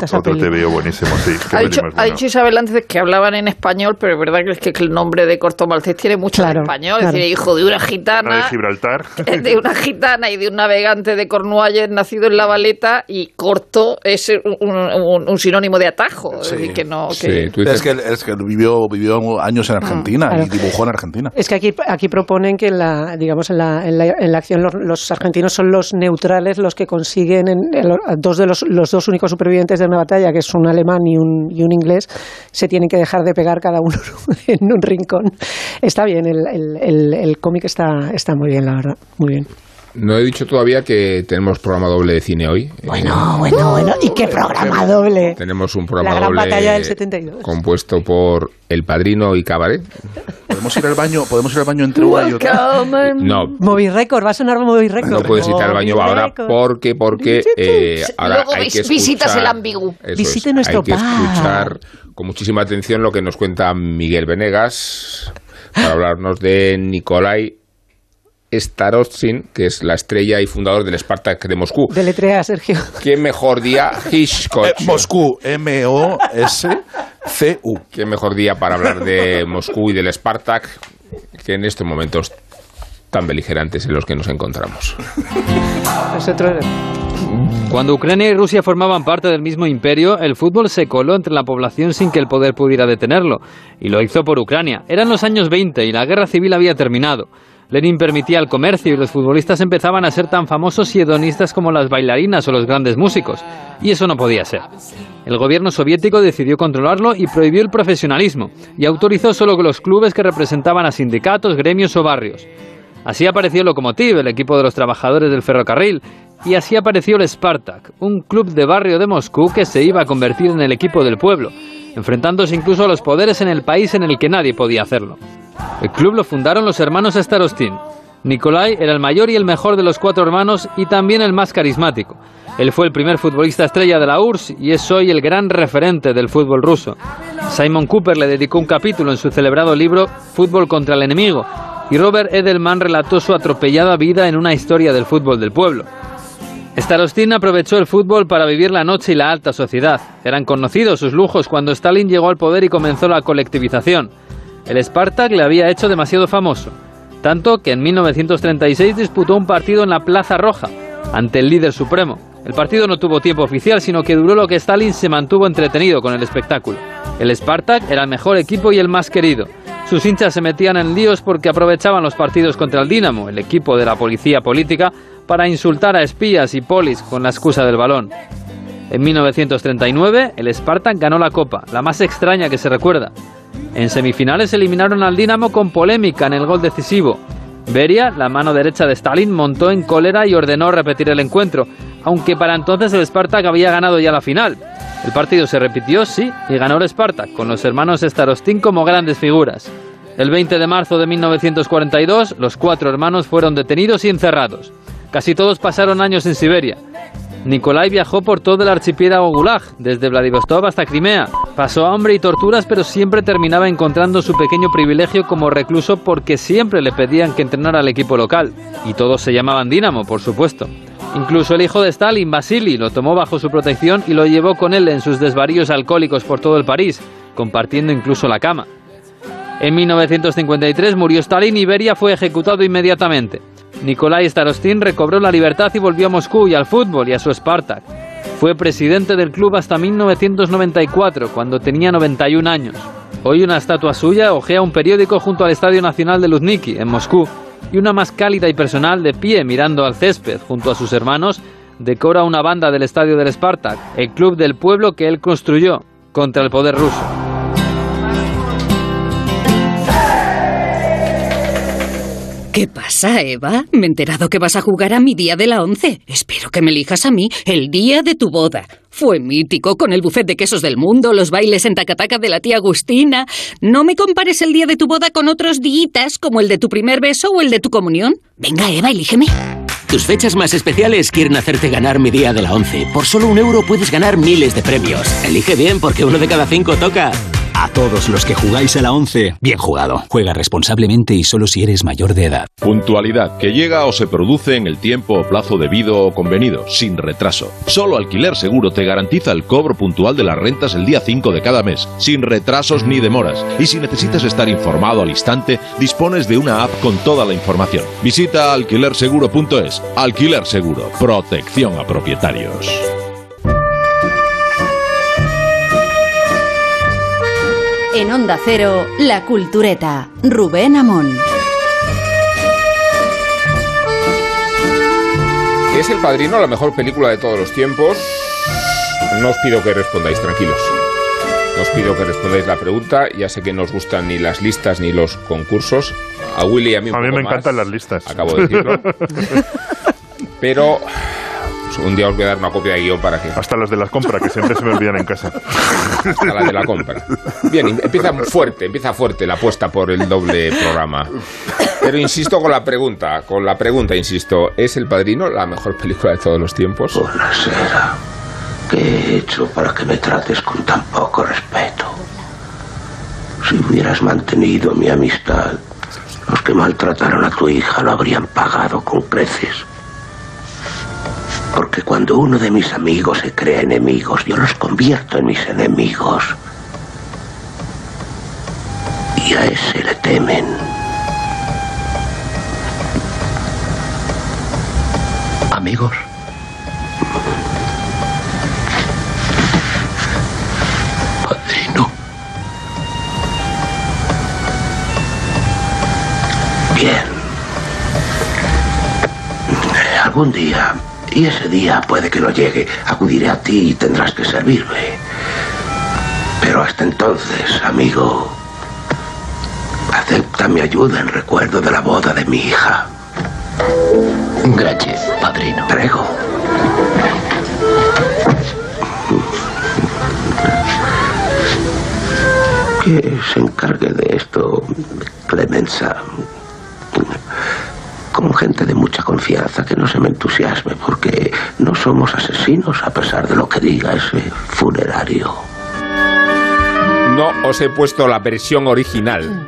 esa otro. TVO buenísimo. Sí, Ha dicho, ha Isabel antes que hablaban en español, pero es verdad que, es que el nombre de Corto Maltés tiene mucho Claro, de español. claro. Es decir, hijo de una Ana de gitana, Gibraltar. de una gitana y de un navegante de Cornualles nacido en La Valeta y corto es un, un- un sinónimo de atajo. Es decir, que no, Sí, que, tú dices- Es que, es que vivió, vivió años en Argentina claro. y dibujó en Argentina. Es que aquí, aquí proponen que en la, digamos, en la, en la, en la acción los, los argentinos son los neutrales los que consiguen, en, en lo- dos de los, los dos únicos supervivientes de una batalla, que es un alemán y un, y un inglés, se tienen que dejar de pegar cada uno en un rincón. Está bien, el, el, el, el cómic está, está muy bien, la verdad, muy bien. No he dicho todavía que tenemos programa doble de cine hoy. Bueno, bueno, bueno. ¿Y qué programa doble? Tenemos un programa La gran doble batalla del 72. compuesto por El Padrino y Cabaret. ¿Podemos ir al baño, podemos ir al baño entre una y otra? No, Movie Record, va a sonar Movie Record. no puedes ir al baño Movie ahora Record. porque porque eh, ahora Luego hay que escuchar, visitas el ambiguo. Eso Visite es, nuestro hay que escuchar con muchísima atención lo que nos cuenta Miguel Venegas para hablarnos de Nikolai Starostin, que es la estrella y fundador del Spartak de Moscú. Deletrea, Sergio. ¿Qué mejor día Hitchcock? Eh, Moscú, M-O-S-C-U. ¿Qué mejor día para hablar de Moscú y del Spartak que en estos momentos tan beligerantes en los que nos encontramos? Nosotros. Cuando Ucrania y Rusia formaban parte del mismo imperio, el fútbol se coló entre la población sin que el poder pudiera detenerlo. Y lo hizo por Ucrania. Eran los años 20 y la guerra civil había terminado. Lenin permitía el comercio y los futbolistas empezaban a ser tan famosos y hedonistas como las bailarinas o los grandes músicos. Y eso no podía ser. El gobierno soviético decidió controlarlo y prohibió el profesionalismo, y autorizó solo los clubes que representaban a sindicatos, gremios o barrios. Así apareció Lokomotiv, el equipo de los trabajadores del ferrocarril, y así apareció el Spartak, un club de barrio de Moscú que se iba a convertir en el equipo del pueblo, enfrentándose incluso a los poderes en el país en el que nadie podía hacerlo. El club lo fundaron los hermanos Starostin. Nikolai era el mayor y el mejor de los cuatro hermanos y también el más carismático. Él fue el primer futbolista estrella de la URSS y es hoy el gran referente del fútbol ruso. Simon Cooper le dedicó un capítulo en su celebrado libro Fútbol contra el enemigo y Robert Edelman relató su atropellada vida en una historia del fútbol del pueblo. Starostin aprovechó el fútbol para vivir la noche y la alta sociedad. Eran conocidos sus lujos cuando Stalin llegó al poder y comenzó la colectivización. El Spartak le había hecho demasiado famoso, tanto que en 1936 disputó un partido en la Plaza Roja, ante el líder supremo. El partido no tuvo tiempo oficial, sino que duró lo que Stalin se mantuvo entretenido con el espectáculo. El Spartak era el mejor equipo y el más querido. Sus hinchas se metían en líos porque aprovechaban los partidos contra el Dinamo, el equipo de la policía política, para insultar a espías y polis con la excusa del balón. En 1939, el Spartak ganó la Copa, la más extraña que se recuerda. En semifinales eliminaron al Dinamo con polémica en el gol decisivo. Beria, la mano derecha de Stalin, montó en cólera y ordenó repetir el encuentro, aunque para entonces el Spartak había ganado ya la final. El partido se repitió, sí, y ganó el Spartak, con los hermanos Starostin como grandes figuras. El 20 de marzo de 1942, los cuatro hermanos fueron detenidos y encerrados. Casi todos pasaron años en Siberia. Nikolai viajó por todo el archipiélago Gulag, desde Vladivostok hasta Crimea. Pasó hambre y torturas, pero siempre terminaba encontrando su pequeño privilegio como recluso porque siempre le pedían que entrenara al equipo local. Y todos se llamaban Dinamo, por supuesto. Incluso el hijo de Stalin, Vasily, lo tomó bajo su protección y lo llevó con él en sus desvaríos alcohólicos por todo el París, compartiendo incluso la cama. En 1953 murió Stalin y Beria fue ejecutado inmediatamente. Nikolai Starostin recobró la libertad y volvió a Moscú y al fútbol y a su Spartak. Fue presidente del club hasta 1994, cuando tenía 91 años. Hoy una estatua suya ojea un periódico junto al Estadio Nacional de Luzniki, en Moscú, y una más cálida y personal de pie mirando al césped junto a sus hermanos decora una banda del estadio del Spartak, el club del pueblo que él construyó contra el poder ruso. ¿Qué pasa, Eva? Me he enterado que vas a jugar a mi día de la once. Espero que me elijas a mí el día de tu boda. Fue mítico, con el buffet de quesos del mundo, los bailes en tacataca de la tía Agustina. No me compares el día de tu boda con otros días, como el de tu primer beso o el de tu comunión. Venga, Eva, elígeme. Tus fechas más especiales quieren hacerte ganar mi día de la once. Por solo un euro puedes ganar miles de premios. Elige bien porque uno de cada cinco toca. A todos los que jugáis a la 11, bien jugado. Juega responsablemente y solo si eres mayor de edad. Puntualidad, que llega o se produce en el tiempo o plazo debido o convenido, sin retraso. Solo Alquiler Seguro te garantiza el cobro puntual de las rentas el día 5 de cada mes, sin retrasos ni demoras. Y si necesitas estar informado al instante, dispones de una app con toda la información. Visita alquilerseguro.es. Alquiler Seguro, protección a propietarios. En Onda Cero, La Cultureta, Rubén Amón. ¿Es El Padrino la mejor película de todos los tiempos? No os pido que respondáis, tranquilos. No os pido que respondáis la pregunta. Ya sé que no os gustan ni las listas ni los concursos. A Willy y a mí un A mí poco me más, encantan las listas. Acabo de decirlo. Pero un día os voy a dar una copia de guion para que... Hasta las de la compra, que siempre se me olvidan en casa. Hasta la de la compra. Bien, em- empieza fuerte, empieza fuerte la apuesta por el doble programa. Pero insisto con la pregunta, con la pregunta, insisto, ¿es El Padrino la mejor película de todos los tiempos? ¿Qué he hecho para que me trates con tan poco respeto? Si hubieras mantenido mi amistad, los que maltrataron a tu hija lo habrían pagado con creces. Porque cuando uno de mis amigos se crea enemigos, yo los convierto en mis enemigos. Y a ese le temen. Amigos. Padrino. Bien. Algún día, y ese día puede que no llegue, acudiré a ti y tendrás que servirme. Pero hasta entonces, amigo, acepta mi ayuda en recuerdo de la boda de mi hija. Gracias, padrino. Prego. Que se encargue de esto Clemenza. Con gente de mucha confianza, que no se me entusiasme, porque no somos asesinos a pesar de lo que diga ese funerario. No os he puesto la versión original,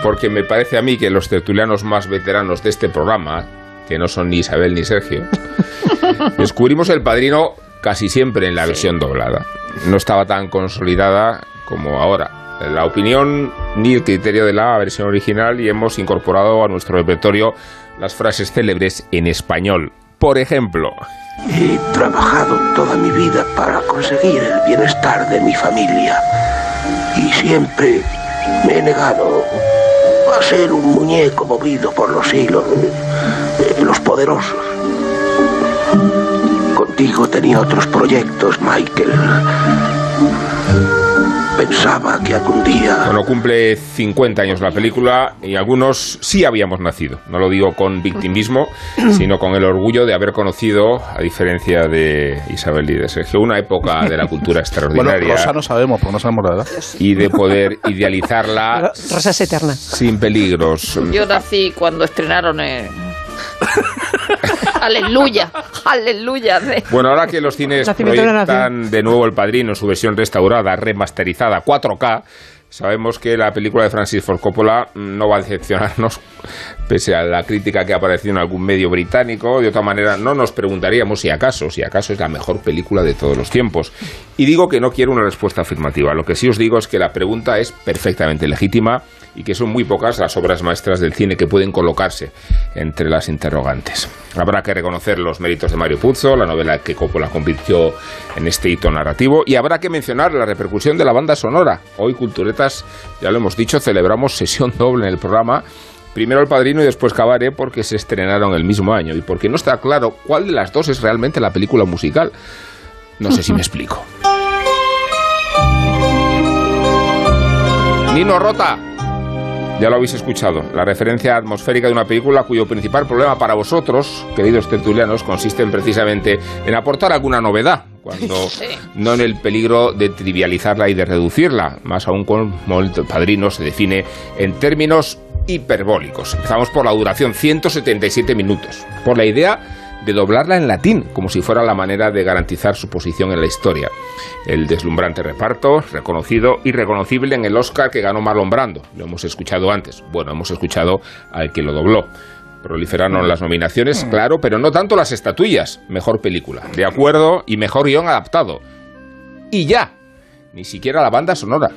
porque me parece a mí que los tertulianos más veteranos de este programa, que no son ni Isabel ni Sergio, descubrimos el padrino casi siempre en la versión doblada. No estaba tan consolidada como ahora. La opinión ni el criterio de la versión original y hemos incorporado a nuestro repertorio las frases célebres en español. Por ejemplo, He trabajado toda mi vida para conseguir el bienestar de mi familia. Y siempre me he negado a ser un muñeco movido por los hilos de los poderosos. Contigo tenía otros proyectos, Michael. Pensaba que algún día... Bueno, cumple 50 años la película y algunos sí habíamos nacido. No lo digo con victimismo, sino con el orgullo de haber conocido, a diferencia de Isabel y de Sergio, una época de la cultura Bueno, extraordinaria Rosa no sabemos, porque no sabemos la edad. y de poder idealizarla Rosa es eterna. sin peligros. Yo nací cuando estrenaron eh, Aleluya, aleluya. de- Bueno, ahora que los cines proyectan de nuevo El Padrino en su versión restaurada, remasterizada, 4K, sabemos que la película de Francis Ford Coppola mm, no va a decepcionarnos, pese a la crítica que ha aparecido en algún medio británico. De otra manera, no nos preguntaríamos si acaso, si acaso es la mejor película de todos los tiempos. Y digo que no quiero una respuesta afirmativa. Lo que sí os digo es que la pregunta es perfectamente legítima y que son muy pocas las obras maestras del cine que pueden colocarse entre las interrogantes. Habrá que reconocer los méritos de Mario Puzo, la novela que Coppola convirtió en este hito narrativo, y habrá que mencionar la repercusión de la banda sonora. Hoy, Ya lo hemos dicho, celebramos sesión doble en el programa. Primero El Padrino y después Cabaret porque se estrenaron el mismo año y porque no está claro cuál de las dos es realmente la película musical. No sé si me explico. Nino Rota. Ya lo habéis escuchado, la referencia atmosférica de una película cuyo principal problema para vosotros, queridos tertulianos, consiste en precisamente en aportar alguna novedad, cuando no en el peligro de trivializarla y de reducirla, más aún como el padrino se define en términos hiperbólicos. Empezamos por la duración, 177 minutos, por la idea de doblarla en latín, como si fuera la manera de garantizar su posición en la historia. El deslumbrante reparto, reconocido y reconocible en el Oscar que ganó Marlon Brando. Lo hemos escuchado antes. Bueno, hemos escuchado al que lo dobló. Proliferaron las nominaciones, claro, pero no tanto las estatuillas. Mejor película, de acuerdo, y mejor guion adaptado. Y ya, ni siquiera la banda sonora,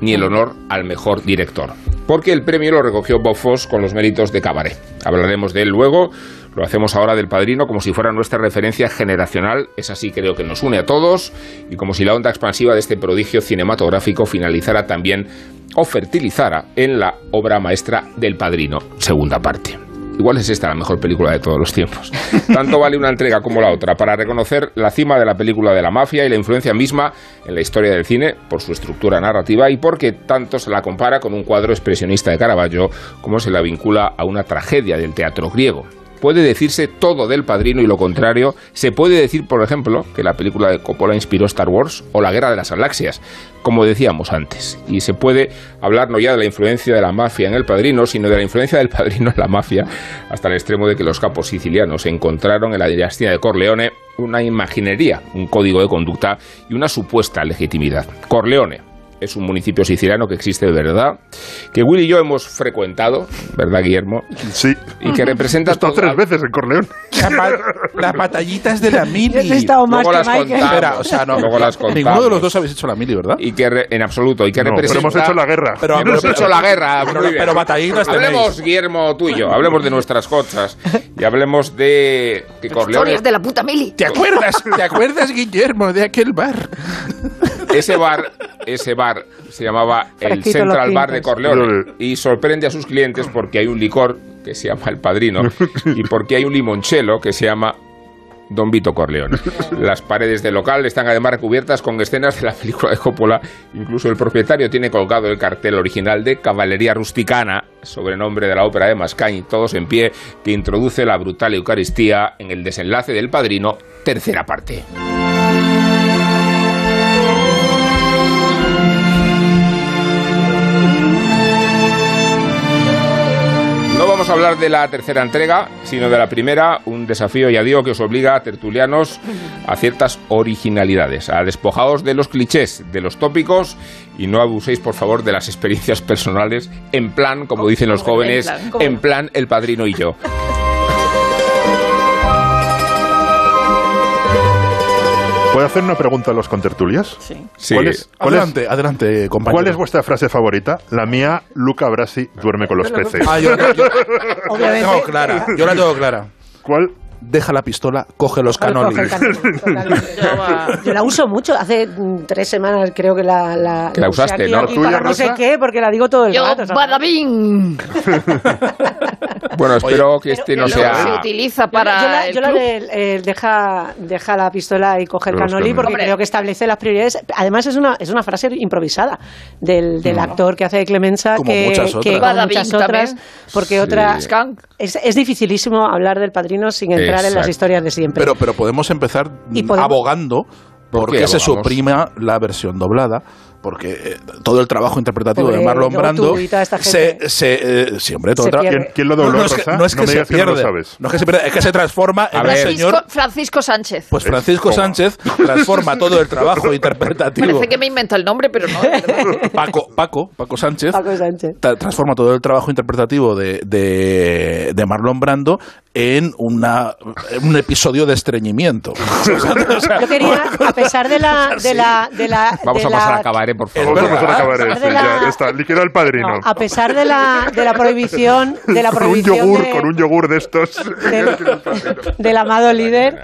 ni el honor al mejor director. Porque el premio lo recogió Bob Foss con los méritos de Cabaret. Hablaremos de él luego, lo hacemos ahora del padrino como si fuera nuestra referencia generacional, es así creo que nos une a todos, y como si la onda expansiva de este prodigio cinematográfico finalizara también o fertilizara en la obra maestra del padrino, segunda parte. Igual es esta la mejor película de todos los tiempos. Tanto vale una entrega como la otra para reconocer la cima de la película de la mafia y la influencia misma en la historia del cine por su estructura narrativa y porque tanto se la compara con un cuadro expresionista de Caravaggio como se la vincula a una tragedia del teatro griego. Puede decirse todo del padrino y lo contrario. Se puede decir, por ejemplo, que la película de Coppola inspiró Star Wars o la Guerra de las Galaxias, como decíamos antes. Y se puede hablar no ya de la influencia de la mafia en el padrino, sino de la influencia del padrino en la mafia, hasta el extremo de que los capos sicilianos encontraron en la dinastía de Corleone una imaginería, un código de conducta y una supuesta legitimidad. Corleone, es un municipio siciliano que existe de verdad, que Will y yo hemos frecuentado, ¿verdad, Guillermo? Sí. Y que representa... Estado tres veces en Corleón. Las batallitas de la mili. Yo he estado más Luego que las Michael. contamos. Espera, o sea, no. Luego las contamos. Ninguno de los dos habéis hecho la mili, ¿verdad? Y que re- en absoluto, y que No, pero representa... hemos hecho la guerra. Pero- hemos pero- hecho la guerra, pero- muy bien. pero batallitas tenéis. Hablemos, Guillermo, tú y yo, hablemos de nuestras cosas y hablemos de que Corleone, Historias de la puta mili. ¿Te acuerdas? ¿Te acuerdas, Guillermo, de aquel bar? Ese bar, ese bar se llamaba el Fresquito Central Bar de. Corleone y sorprende a sus clientes porque hay un licor que se llama El Padrino y porque hay un limonchelo que se llama Don Vito Corleone. Las paredes del local están además recubiertas con escenas de la película de Coppola. Incluso el propietario tiene colgado el cartel original de Caballería Rusticana, sobrenombre de la ópera de Mascagni, todos en pie, que introduce la brutal Eucaristía en el desenlace del Padrino, tercera parte. Vamos a hablar de la tercera entrega, sino de la primera, un desafío, ya digo, que os obliga a tertulianos a ciertas originalidades, a despojaos de los clichés, de los tópicos y no abuséis, por favor, de las experiencias personales en plan, como dicen los jóvenes, en plan el padrino y yo. ¿Puedo hacer una pregunta a los contertulias? Sí. Sí. ¿Cuál es, cuál es- Adelante, adelante, compañero. cuál es vuestra frase favorita? La mía, Luca Brasi duerme con los peces. Ah, yo, yo- yo- yo Obviamente. la tengo clara. Yo la tengo clara. ¿Cuál? Deja la pistola, coge los canolis. Yo la uso mucho. Hace mm, tres semanas creo que la, la, Que la usaste, aquí, ¿no? aquí ¿Tuya, para no sé qué, porque la digo todo el Yo, rato. badabing. Bueno, espero que este no Que luego se sea... utiliza Yo para la- yo la, yo la club. de eh, deja, deja la pistola y coge el canoli porque Hombre. creo que establece las prioridades. Además es una, es una frase improvisada del, del actor que hace de Clemenza Como que, muchas que otras. como Badabing muchas otras, porque Sí. otra es, es dificilísimo hablar del padrino sin entrar en las historias de siempre. Pero, pero podemos empezar Y podemos- abogando ¿Por porque se suprima la versión doblada. Porque eh, todo el trabajo interpretativo Pobre de Marlon Brando se, se, eh, sí, hombre, todo Se el. ¿Quién, quién lo dobló, no, no es que, no es que se no lo pierde. sabes. No es que se pierde, es que se transforma en un Francisco, señor. Francisco Sánchez. Pues Francisco Sánchez transforma todo el trabajo interpretativo. Parece que me invento el nombre, pero no. Paco, Paco, Paco Sánchez, Paco Sánchez. tra- transforma todo el trabajo interpretativo de, de, de Marlon Brando en una, en un episodio de estreñimiento. O sea, Yo quería, a pesar de la, de la, de la, Vamos de a pasar la- a cabaret, por Es favor. verdad. Vamos a acabar de este, la- ya, ya está. Liquida el padrino. no, a pesar de la, de la prohibición, de la con un prohibición yogur, de- con un yogur de estos. del, del amado líder.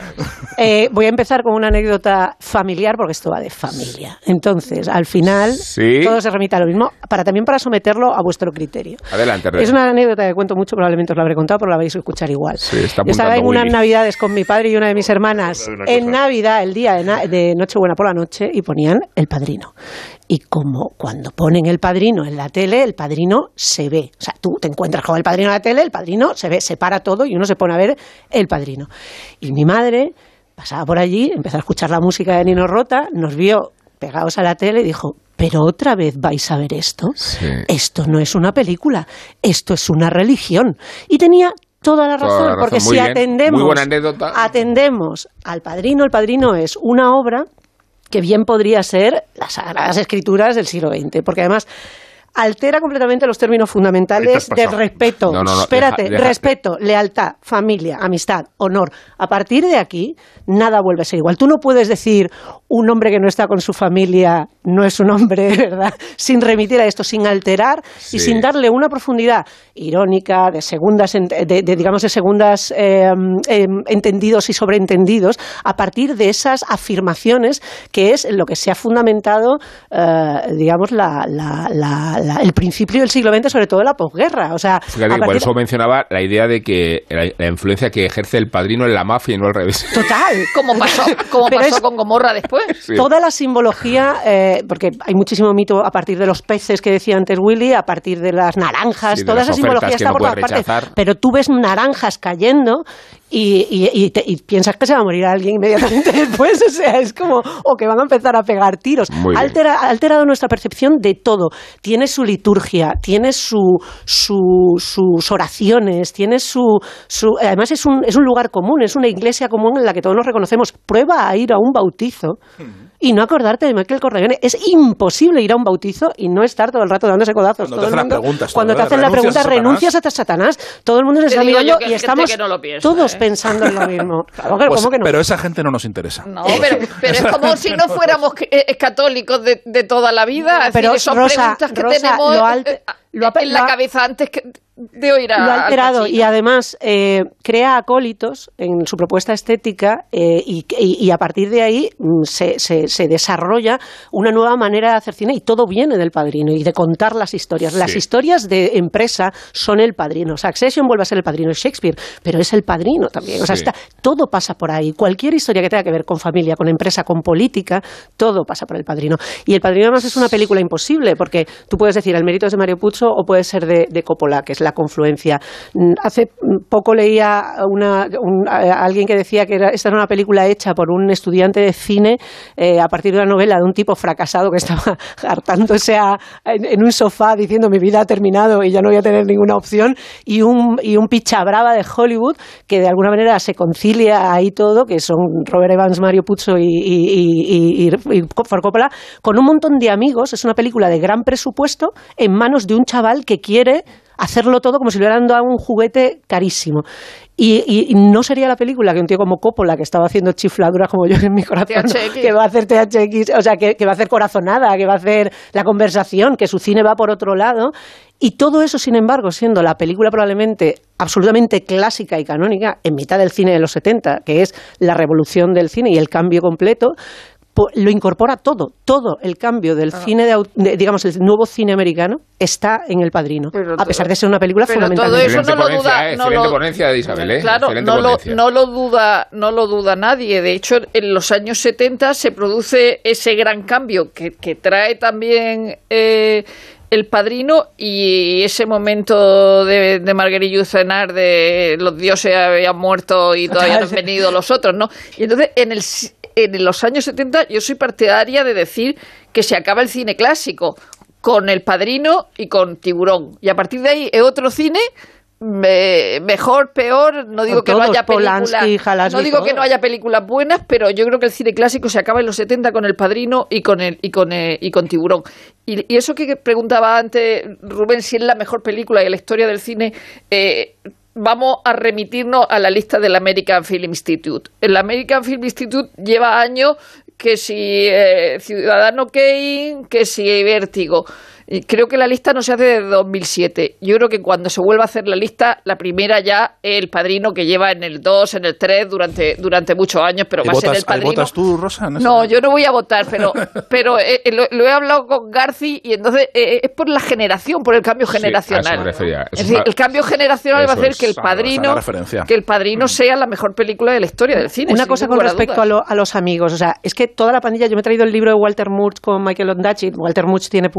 Eh, voy a empezar con una anécdota familiar, porque esto va de familia. Entonces, al final, Sí. todo se remite a lo mismo, para también para someterlo a vuestro criterio. Adelante, Rey. Es una anécdota que cuento mucho, probablemente os la habré contado, pero la vais a escuchar igual. Sí, está Yo estaba en unas navidades con mi padre y una de mis hermanas en. Navidad, el día de, na- de Nochebuena por la noche, y ponían El Padrino. Y como cuando ponen el padrino en la tele, el padrino se ve. O sea, tú te encuentras con el padrino en la tele, el padrino se ve, se para todo y uno se pone a ver el padrino. Y mi madre pasaba por allí, empezó a escuchar la música de Nino Rota, nos vio pegados a la tele y dijo, pero otra vez vais a ver esto. Esto no es una película, esto es una religión. Y tenía toda la razón, Toda la razón, porque si bien. atendemos, atendemos al padrino, el padrino es una obra que bien podría ser las Sagradas Escrituras del siglo XX, porque además altera completamente los términos fundamentales Ahí te has de pasado. respeto, No, no, no, espérate, deja- deja- respeto, lealtad, familia, amistad, honor. A partir de aquí, nada vuelve a ser igual. Tú no puedes decir un hombre que no está con su familia no es un hombre, ¿verdad? Sin remitir a esto, sin alterar Sí. y sin darle una profundidad irónica, de segundas, en- de, de, digamos, de segundas eh, eh, entendidos y sobreentendidos, a partir de esas afirmaciones que es en lo que se ha fundamentado, eh, digamos, la, la- la- la- el principio del siglo XX, sobre todo la posguerra. O sea, Fíjate por eso mencionaba la idea de que la, la influencia que ejerce el padrino en la mafia y no al revés. Total. Como pasó, como pasó es- con Gomorra después. Sí. Toda la simbología, eh, porque hay muchísimo mito a partir de los peces que decía antes Willy, a partir de las naranjas, Sí, toda esa simbología está no por todas partes. Pero tú ves naranjas cayendo y, y- y te- y piensas que se va a morir alguien inmediatamente después, o sea, es como, o que van a empezar a pegar tiros. Bien. Altera- ha alterado nuestra percepción de todo. Tiene su liturgia, tiene su, su- sus oraciones, tiene su, su- además es un, es un lugar común, es una iglesia común en la que todos nos reconocemos. Prueba a ir a un bautizo y no acordarte de Michael Corleone. Es imposible ir a un bautizo y no estar todo el rato dándose codazos. Cuando Todo te el mundo- preguntas, cuando te ¿eh? hacen la ¿Renuncias pregunta, a renuncias a Satanás. Todo el mundo se está mirando y estamos que no lo piensa, todos ¿eh? pensando en lo mismo. Claro, Pues- ¿cómo que no? Pero esa gente no nos interesa. No, pero, pero es como si no fuéramos que- eh, católicos de, de toda la vida. Es Pero, decir, son Rosa, preguntas que Rosa, tenemos lo eh, alt- eh, lo ha- en la cabeza antes que de oír a lo ha Al alterado y además eh, crea acólitos en su propuesta estética eh, y, y- y a partir de ahí mm, se, se- se desarrolla una nueva manera de hacer cine y todo viene del padrino y de contar las historias. Las historias de empresa son el padrino. Succession vuelve a ser el padrino de Shakespeare, pero es el padrino también. O sea, Sí. está, todo pasa por ahí. Cualquier historia que tenga que ver con familia, con empresa, con política, todo pasa por el padrino. Y el padrino además es una película imposible porque tú puedes decir el mérito es de Mario Puzo o puede ser de, de Coppola, que es la confluencia. Mm, Hace poco leía una, un- a alguien que decía que era, esta era una película hecha por un estudiante de cine eh, a partir de una novela de un tipo fracasado que estaba hartándose a- en, en un sofá diciendo mi vida ha terminado y ya no voy a tener ninguna opción y un, y un pichabrava de Hollywood que de alguna manera se concilia ahí todo, que son Robert Evans, Mario Puzo y, y, Coppola, con un montón de amigos. Es una película de gran presupuesto en manos de un chaval que quiere hacerlo todo como si le hubieran dado un juguete carísimo. Y, y- y no sería la película que un tío como Coppola, que estaba haciendo chifladuras como yo en mi corazón, THX. que va a hacer THX, o sea, que, que va a hacer corazonada, que va a hacer la conversación, que su cine va por otro lado. Y todo eso, sin embargo, siendo la película probablemente absolutamente clásica y canónica en mitad del cine de los 70, que es la revolución del cine y el cambio completo, lo incorpora todo, todo el cambio del cine, de, de- digamos, el nuevo cine americano está en El Padrino, Pero a pesar de ser una película pero todo fundamentalmente. eso Excelente no lo ponencia, duda- eh, no excelente lo- ponencia de Isabel, ¿eh? Claro, no lo, ponencia. no lo duda, no lo duda nadie. De hecho, en los años 70 se produce ese gran cambio que, que trae también eh, el padrino y ese momento de, de Marguerite cenar de los dioses habían muerto y todavía no han venido los otros, ¿no? Y entonces en el en los años 70 yo soy partidaria de decir que se acaba el cine clásico con El Padrino y con Tiburón. Y a partir de ahí es otro cine me- mejor, peor, no digo que no haya películas, no digo que no haya películas buenas, pero yo creo que el cine clásico se acaba en los 70 con El Padrino y con el y con eh, y con Tiburón. Y, y eso que preguntaba antes Rubén si es la mejor película de la historia del cine eh, Vamos a remitirnos a la lista del American Film Institute. El American Film Institute lleva años que si eh, Ciudadano Kane, que si Vértigo. Y creo que la lista no se hace desde 2007. Yo creo que cuando se vuelva a hacer la lista, la primera ya el padrino que lleva en el 2, en el 3 durante, durante muchos años, pero ¿Y va a ser votas- el padrino. votas tú, Rosa? No, yo no voy a votar, pero, pero eh, eh, lo, lo he hablado con Garci y entonces eh, es por la generación, por el cambio Sí, generacional. Eso es decir, el cambio generacional va a hacer es. que el padrino, que el padrino sea la mejor película de la historia del cine. Una cosa con respecto a, lo- a los amigos, o sea, es que toda la pandilla, yo me he traído el libro de Walter Murch con Michael Ondaatje, Walter Murch tiene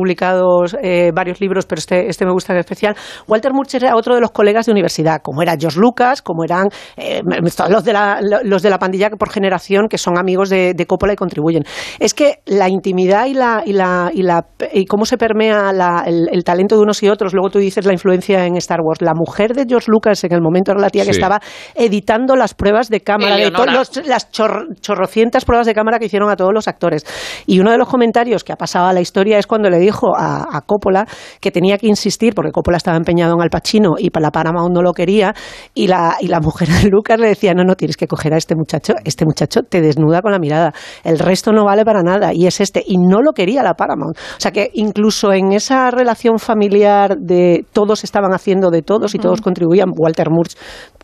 eh, varios libros, pero este, este me gusta en especial. Walter Murch era otro de los colegas de universidad, como era George Lucas, como eran eh, todos los de, la, los de la pandilla por generación que son amigos de, de Coppola y contribuyen. Es que la intimidad y la y la y, la, y cómo se permea la- el, el talento de unos y otros, luego tú dices la influencia en Star Wars. La mujer de George Lucas en el momento era la tía que Sí. estaba editando las pruebas de cámara, de los- las chor- chorrocientas pruebas de cámara que hicieron a todos los actores. Y uno de los comentarios que ha pasado a la historia es cuando le dijo a, a Coppola que tenía que insistir, porque Coppola estaba empeñado en Al Pacino y para la Paramount no lo quería, y la, y la mujer de Lucas le decía, no, no, tienes que coger a este muchacho, este muchacho te desnuda con la mirada, el resto no vale para nada, y es este, y no lo quería la Paramount. O sea que incluso en esa relación familiar de todos estaban haciendo de todos y todos contribuían, Walter Murch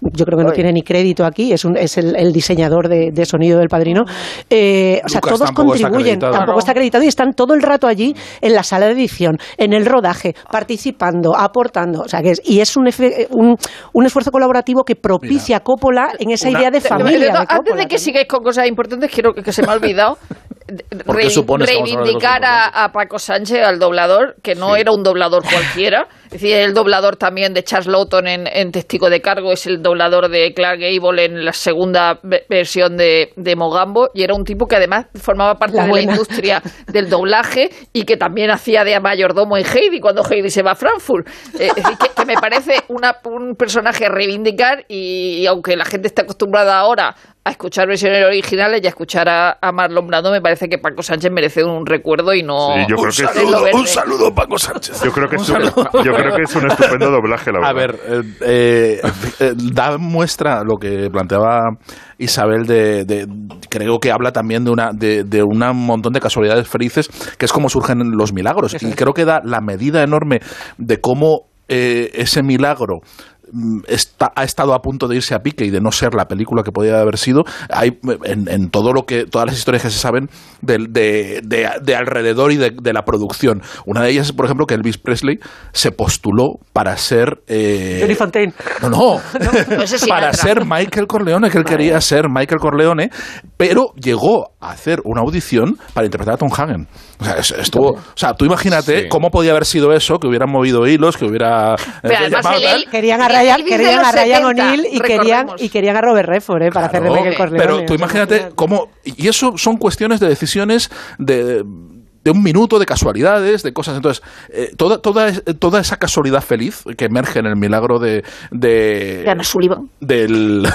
yo creo que no tiene ni crédito aquí, es, un, es el, el diseñador de, de sonido del padrino. Eh, o sea, Lucas todos está contribuyen, tampoco está acreditado y están todo el rato allí en la sala de edición, en el rodaje, participando, aportando. O sea, que es, y es un, efe- un, un esfuerzo colaborativo que propicia a Coppola en esa idea de De- de- familia. de- de antes de que sigáis con cosas importantes, quiero que, que se me ha olvidado. ¿Por qué re- supones que vamos a hablar de reivindicar a Paco Sánchez, al doblador, que no era un doblador cualquiera. Es decir, el doblador también de Charles Lawton en, en Testigo de Cargo, es el doblador de Clark Gable en la segunda ve- versión de, de Mogambo, y era un tipo que además formaba parte La de buena. la industria del doblaje y que también hacía de mayordomo en Heidi cuando Heidi se va a Frankfurt. Eh, es decir, que, que me parece una- un personaje a reivindicar y, aunque la gente está acostumbrada ahora a escuchar versiones originales y a escuchar a, a Marlon Brando, me parece que Paco Sánchez merece un recuerdo y no... Sí, yo creo que es- verlo verde. Un saludo, Paco Sánchez. Yo creo que es un, yo creo que es un estupendo doblaje, la verdad. A ver, eh, eh, eh, da muestra lo que planteaba Isabel de, de- creo que habla también de una de, un montón de casualidades felices que es como surgen los milagros y creo que da la medida enorme de cómo eh, ese milagro está, ha estado a punto de irse a pique y de no ser la película que podía haber sido hay en, en todo lo que todas las historias que se saben del- de, de- de alrededor y de, de la producción una de ellas es por ejemplo que Elvis Presley se postuló para ser eh, Johnny Fontaine. no, no, sí para entra. ser Michael Corleone, que él quería ser Michael Corleone, pero llegó a hacer una audición para interpretar a Tom Hagen. O sea, es- estuvo, o sea, tú imagínate Sí. cómo podía haber sido eso, que hubieran movido hilos, que hubiera... Pero eh, además llamado él- él- Querían a El Ryan, querían a Ryan 70, O'Neill y querían, y querían a Robert Redford eh, para hacer de Claro, Michael Corleone. Pero tú imagínate cómo... Y eso son cuestiones de decisiones de de un minuto, de casualidades, de cosas. Entonces, eh, toda, toda, toda esa casualidad feliz que emerge en el milagro de, de, Ana Sullivan. del,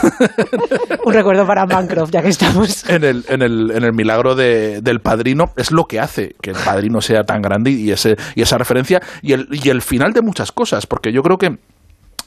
Un recuerdo para Bancroft, ya que estamos. en el, en el, en el milagro de- del padrino es lo que hace que el padrino sea tan grande y, ese, y esa referencia y el, y el final de muchas cosas, porque yo creo que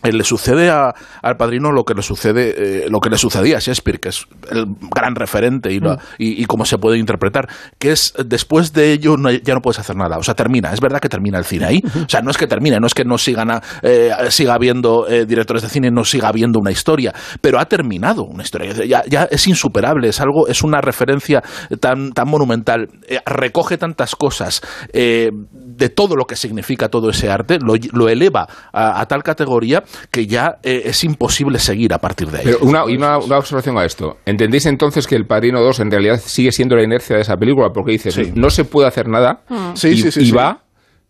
le sucede a- al padrino lo que le sucede eh, lo que le sucedía a Shakespeare que es el gran referente y, lo- y, y cómo se puede interpretar que es eh, después de ello no ya no puedes hacer nada. O sea termina. Es verdad que termina el cine ahí. O sea no es que termine no es que no sigan a- eh, siga habiendo eh, directores de cine no siga habiendo una historia pero ha terminado una historia. Ya, ya es insuperable es algo es una referencia tan tan monumental. Eh, recoge tantas cosas eh, de todo lo que significa todo ese arte lo, lo eleva a, a tal categoría que ya eh, es imposible seguir a partir de ahí. Pero una, y una, una observación a esto. ¿Entendéis entonces que El Padrino 2 en realidad sigue siendo la inercia de esa película? Porque dices, Sí. no se puede hacer nada. Sí, y, sí, sí, y sí. va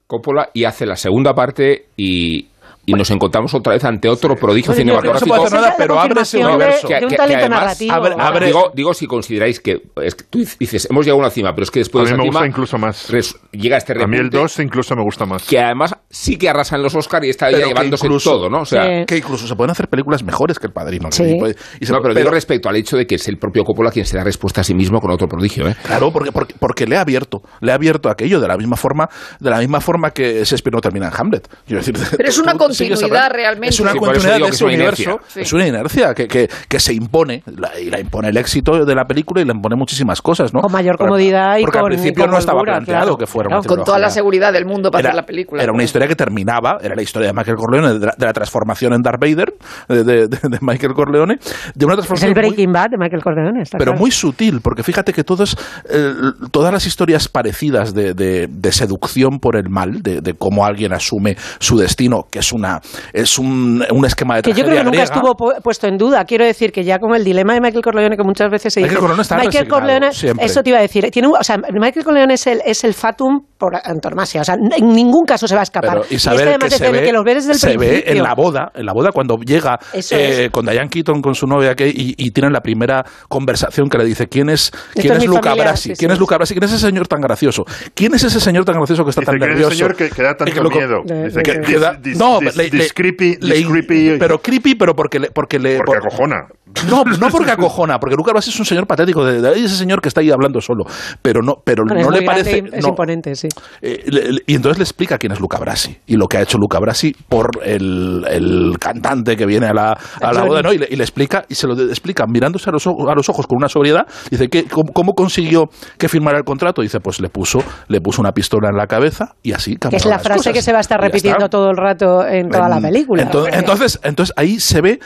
Coppola y hace la segunda parte y, y nos encontramos otra vez ante otro prodigio Bueno, cinematográfico. no se puede hacer nada, pero abre ese de- universo. De, un Que- además- narrativo. Abre- abre- Digo, digo si consideráis que, es que tú dices, hemos llegado a una cima, pero es que después A de mí esa me gusta cima incluso más. res- llega este A mí el repunte 2 incluso me gusta más. que además sí que arrasa en los Oscars y está Pero ya llevándose incluso- todo, ¿no? O sea, Sí. que incluso se pueden hacer películas mejores que El Padrino. Sí. Y puede- y se- no, pero, digo respecto al hecho de que es el propio Coppola quien se da respuesta a sí mismo con otro prodigio, ¿eh? Claro, porque, porque, porque le ha abierto, le ha abierto aquello de la misma forma, de la misma forma que Shakespeare no termina en Hamlet. Quiero decir, Pero es una realmente. Es una Sí, continuidad de es una universo. Sí. Es una inercia que, que, que se impone la- y la impone el éxito de la película y le impone muchísimas cosas, ¿no? Con mayor Para- comodidad y porque con- al principio con no estaba holgura, planteado claro. que fuera Claro, una Con toda la seguridad del mundo para Era, hacer la película. era una historia que terminaba, era la historia de Michael Corleone, de la, de la transformación en Darth Vader, de, de- de Michael Corleone, de una Es transformación el muy- Breaking Bad de Michael Corleone. está pero claro. muy sutil, porque fíjate que todos, eh, todas las historias parecidas de, de- de seducción por el mal, de, de cómo alguien asume su destino, que es una es un, un esquema de que yo creo que nunca griega, estuvo pu- puesto en duda. Quiero decir que ya con el dilema de Michael Corleone, que muchas veces se Michael dice. Corleone está Michael Corleone, siempre. eso te iba a decir. Tiene, un- o sea, Michael Corleone es el, es el fatum por antonomasia. O sea, en ningún caso se va a escapar. Pero Y Isabel, es que además que se ve, que los ves desde el se ve principio. en la boda, en la boda cuando llega eh, con Diane Keaton con su novia que, y, y tienen la primera conversación que le dice quién es quién es es Luca familia, Brasi, sí, quién sí, es Luca Brasi, quién es ese señor tan gracioso, quién es ese señor tan gracioso que está Dice tan que es el nervioso señor que, que da tanto lo miedo. Dice que, dis- no, dis- le- le- dis- creepy, le- creepy- pero creepy pero porque le, porque le porque por- acojona. no, no porque acojona, porque Luca Brasi es un señor patético, de, de- ese señor que está ahí hablando solo, pero no, pero no le parece, y es no, imponente, sí. Eh, le- le- y entonces le explica quién es Luca Brasi y lo que ha hecho Luca Brasi por el, el cantante que viene a la, a la boda, ¿no? Y le, y le explica, y se lo explica mirándose a los, ojos, a los ojos con una sobriedad. Dice, ¿qué, cómo, cómo consiguió que firmara el contrato? Dice, pues le puso, le puso una pistola en la cabeza y así Que cambiaron es la las frase cosas. que se va a estar repitiendo todo el rato en toda la película. Entonces, entonces, entonces ahí se ve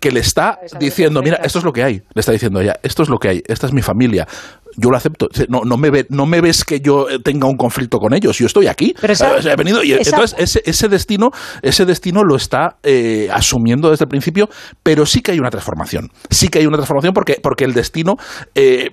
que le está diciendo, mira, esto es lo que hay. Le está diciendo ella, esto es lo que hay, esta es mi familia. Yo lo acepto. No, no, me, ve, no me ves que yo eh, tenga un conflicto con ellos. Yo estoy aquí. Pero esa- Eh, he venido y esa- entonces ese, ese destino, ese destino lo está eh, asumiendo desde el principio, pero sí que hay una transformación. Sí que hay una transformación porque, porque el destino, eh,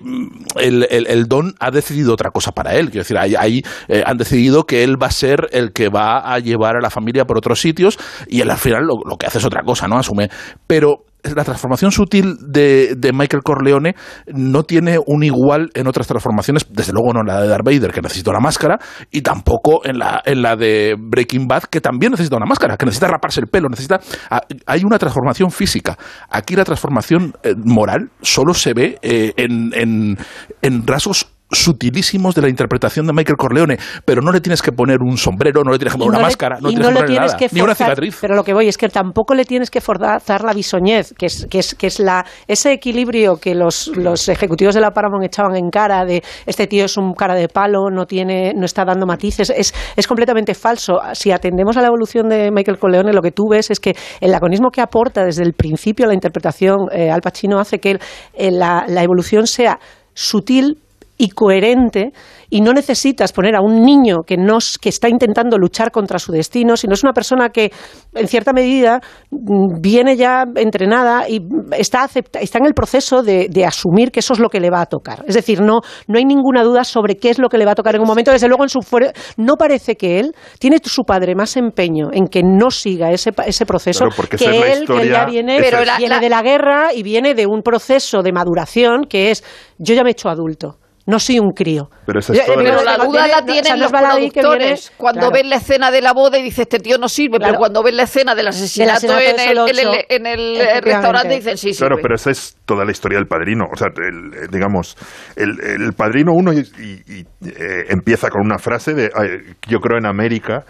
el, el- el don ha decidido otra cosa para él. Quiero decir, ahí, ahí, eh, han decidido que él va a ser el que va a llevar a la familia por otros sitios y él al final lo, lo que hace es otra cosa, ¿no? Asume. Pero la transformación sutil de, Michael Corleone no tiene un igual en otras transformaciones, desde luego no en la de Darth Vader, que necesita una máscara, y tampoco en la, en la de Breaking Bad, que también necesita una máscara, que necesita raparse el pelo, necesita... ah, Hay una transformación física. Aquí la transformación eh, moral solo se ve eh, en, en, en rasgos sutilísimos de la interpretación de Michael Corleone, pero no le tienes que poner un sombrero, no le tienes que poner una le- máscara, no no que le tienes nada, que ni una cicatriz. Pero lo que voy es que tampoco le tienes que forzar la bisoñez, que es, que es, que es la, ese equilibrio que los, los ejecutivos de la Paramount echaban en cara de este tío es un cara de palo, no tiene, no está dando matices, es, es completamente falso. Si atendemos a la evolución de Michael Corleone, lo que tú ves es que el laconismo que aporta desde el principio la interpretación eh, Al Pacino hace que el- eh, la, la evolución sea sutil y coherente y no necesitas poner a un niño que, no, que está intentando luchar contra su destino, sino es una persona que en cierta medida mm, viene ya entrenada y está, acepta- está en el proceso de, de asumir que eso es lo que le va a tocar. Es decir, no, no hay ninguna duda sobre qué es lo que le va a tocar en un momento. Desde luego, en su no parece que él tiene su padre más empeño en que no siga ese, ese proceso Claro, porque esa que es la él, que ya viene, viene de la guerra y viene de un proceso de maduración que es yo ya me he hecho adulto. No soy un crío. Pero esa es toda Pero la- la duda la tienen no los productores viene- cuando claro. ven la escena de la boda y dice este tío no sirve, Claro. pero cuando ven la escena del asesinato, asesinato en, de el, en el- ocho. en el, eh, restaurante dicen sí, Claro, sirve. pero esa es toda la historia del padrino. O sea, el, eh, digamos, el, el padrino uno y, y- y, eh, empieza con una frase de "Ay, yo creo en América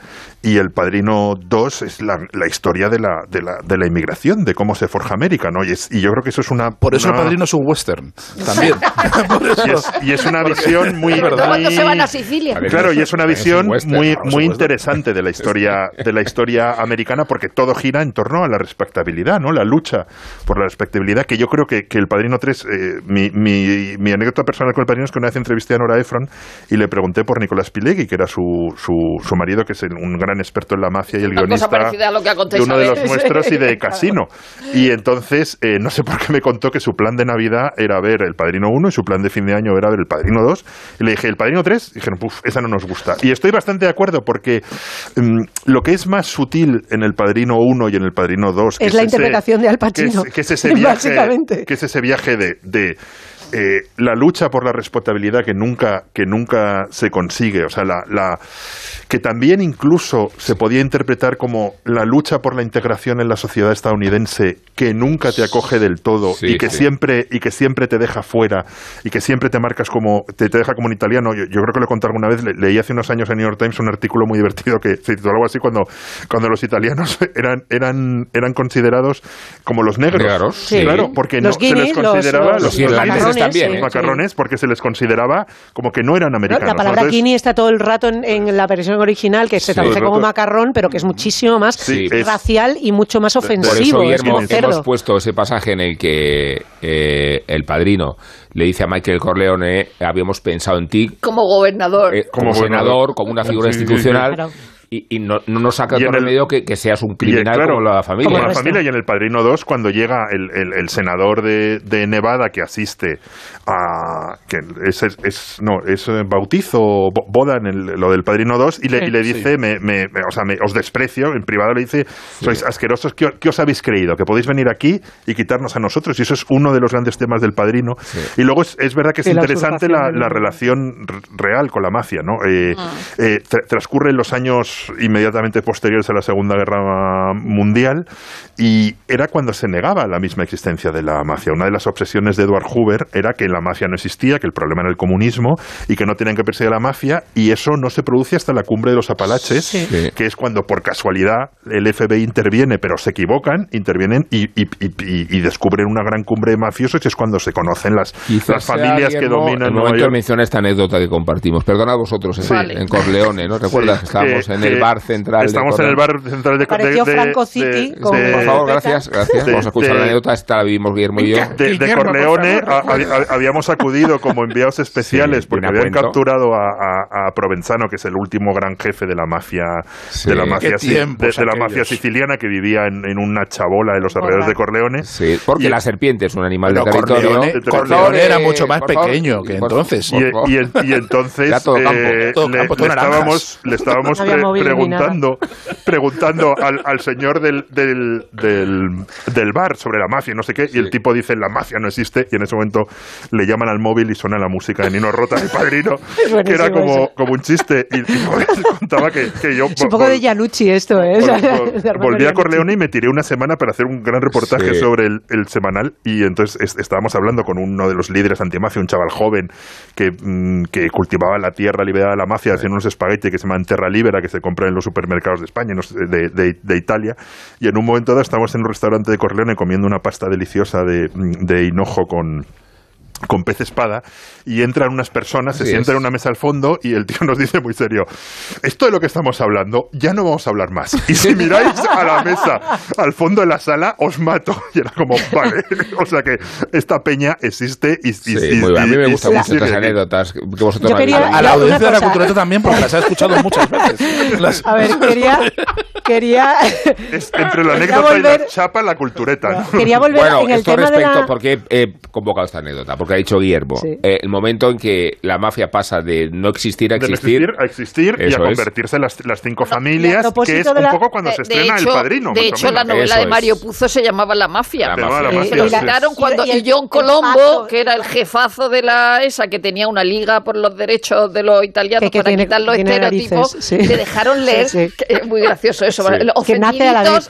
y el padrino 2 es la, la historia de la, de, la, de la inmigración, de cómo se forja América, ¿no? Y, es- y yo creo que eso es una... Por eso una- el padrino es un western. También. Por eso. Y es, y es una visión muy... verdad. Cuando muy- se van a Sicilia. Claro, y es una visión western, muy, muy interesante de la historia de la historia americana porque todo gira en torno a la respectabilidad, ¿no? La lucha por la respectabilidad que yo creo que, que el Padrino 3 eh, mi, mi, mi anécdota personal con el Padrino es que una vez entrevisté a Nora Ephron y le pregunté por Nicolás Pilegui, que era su, su, su marido, que es un gran experto en la mafia y el Una guionista de uno de los nuestros y de Casino. Y entonces, eh, no sé por qué me contó que su plan de Navidad era ver El Padrino 1 y su plan de fin de año era ver El Padrino 2. Y le dije, ¿El Padrino 3? Y dijeron, puf, esa no nos gusta. Y estoy bastante de acuerdo porque mm, lo que es más sutil en El Padrino 1 y en El Padrino 2... que Es la ese- interpretación de Al que es, Pacino, que es ese viaje, básicamente. que es ese viaje de, de eh, la lucha por la respetabilidad que nunca, que nunca se consigue, o sea, la, la, que también incluso se podía interpretar como la lucha por la integración en la sociedad estadounidense que nunca te acoge del todo Sí, y que sí. siempre y que siempre te deja fuera y que siempre te marcas como te, te deja como un italiano. Yo, yo creo que lo he contado alguna vez. le- leí hace unos años en New York Times un artículo muy divertido que se tituló algo así cuando cuando los italianos eran eran eran considerados como los negros. Negros, Sí. Claro, porque Los no se les los- consideraba los- Los irlandeses macarrones, también, sí. ¿eh? los macarrones porque se les consideraba como que no eran ¿no? americanos. La palabra Entonces, guinea está todo el rato en, en la versión original, que se Sí. traduce como macarrón, pero que es muchísimo más Sí, es- racial y mucho más Por eso, ofensivo. es Guillermo, como hemos puesto ese pasaje en el que eh, el padrino le dice a Michael Corleone, habíamos pensado en ti Como gobernador. eh, como, gobernador. como una figura Sí, sí, sí. institucional, Claro. Y, y no, no nos saca otro el- remedio que, que seas un Y, eh, criminal claro, como la familia. Como la familia y en El Padrino 2, cuando llega el, el- el senador de, de Nevada que asiste a. que es, es- es- no, es eh, bautizo, boda en el- lo del Padrino 2, y le, y le dice, me, me- me- o sea, me- os desprecio, en privado le dice, sois asquerosos, ¿qué, qué os habéis creído? Que podéis venir aquí y quitarnos a nosotros. Y eso es uno de los grandes temas del Padrino. Y luego es, es verdad que es Sí, la interesante la, la relación r- real con la mafia, ¿no? Eh, eh, tra- transcurren los años inmediatamente posteriores a la Segunda Guerra Mundial y era cuando se negaba la misma existencia de la mafia. Una de las obsesiones de Edward Hoover era que la mafia no existía, que el problema era el comunismo y que no tenían que perseguir a la mafia y eso no se produce hasta la cumbre de los Apalaches, Sí. que es cuando por casualidad el FBI interviene, pero se equivocan, intervienen y, y- y- y descubren una gran cumbre de mafiosos y es cuando se conocen las, las familias que dominan el Nueva momento York. mencionar esta anécdota que compartimos. Perdona vosotros en, Vale. en Corleone, ¿no? ¿Recuerdas? Sí, Estábamos que- en el que bar central. de Estamos en el bar central de Pareció de- Franco de- City de- con- de- Por favor, gracias, gracias. de- Vamos a escuchar de- la anécdota. Esta la vivimos Guillermo y yo. de, Corleone a- habíamos acudido como enviados especiales Sí, porque habían cuento. capturado a, a- a Provenzano, que es el último gran jefe de la mafia Sí. de la mafia, de, de la mafia siciliana que vivía en, en una chabola de los alrededores de Corleone. Sí, porque Y- la serpiente es un animal de territorio. Corleone, Corleone era mucho más pequeño que entonces. Y, y en- y entonces Era todo campo. eh, Todo le, estábamos, le estábamos pre- móvil ni nada. preguntando, preguntando al, al señor del, del, del, del bar sobre la mafia, no sé qué, y el tipo dice la mafia no existe, y en ese momento le llaman al móvil y suena la música de Nino Rota, el padrino, que era como, como un chiste, y, y contaba que, que yo Es un poco vol- de Yanucci esto, ¿eh? vol- De vol- Armando volví a. Corleone y me tiré una semana para hacer un gran reportaje Sí. sobre el, el semanal y entonces es- estábamos hablando con uno de los líderes antimafia, un chaval joven que, mm, que cultivaba la tierra liberada de la mafia haciendo unos espaguetis que se llaman Terra Libera que se compran en los supermercados de España, de, de- de Italia. Y en un momento dado estamos en un restaurante de Corleone comiendo una pasta deliciosa de, de hinojo con con pez espada y entran unas personas, se Así sientan es. en una mesa al fondo y el tío nos dice muy serio, esto de lo que estamos hablando ya no vamos a hablar más. Y si miráis a la mesa, al fondo de la sala, os mato. Y era como, vale, o sea que esta peña existe y... y- Sí, y- muy bien. A mí y- me y gustan mucho estas anécdotas que vosotros Yo quería-. A la audiencia de la cultureta también, porque las ha escuchado muchas veces. Las- A ver, quería, quería, Es entre la Quería anécdota y volver- la chapa, la cultureta. ¿no? quería volver Bueno, en el esto tema de respecto, la... porque he, he convocado esta anécdota, porque ha dicho Guillermo, Sí. eh, el momento en que la mafia pasa de no existir a De no existir, existir a existir y a convertirse en las, las cinco a familias, que es un la- poco cuando se De- de estrena hecho, El Padrino. de hecho, la novela Eso de Mario es. Puzo se llamaba La Mafia. La Se mafia. La Eh, Mafia, la- sí. quitaron cuando y el- y John Colombo, que era el jefazo de la esa, que tenía una liga por los derechos de los italianos Que- que para tiene- quitar los estereotipos, narices, sí. le dejaron leer, Sí, sí. que es muy gracioso eso, Sí. los Que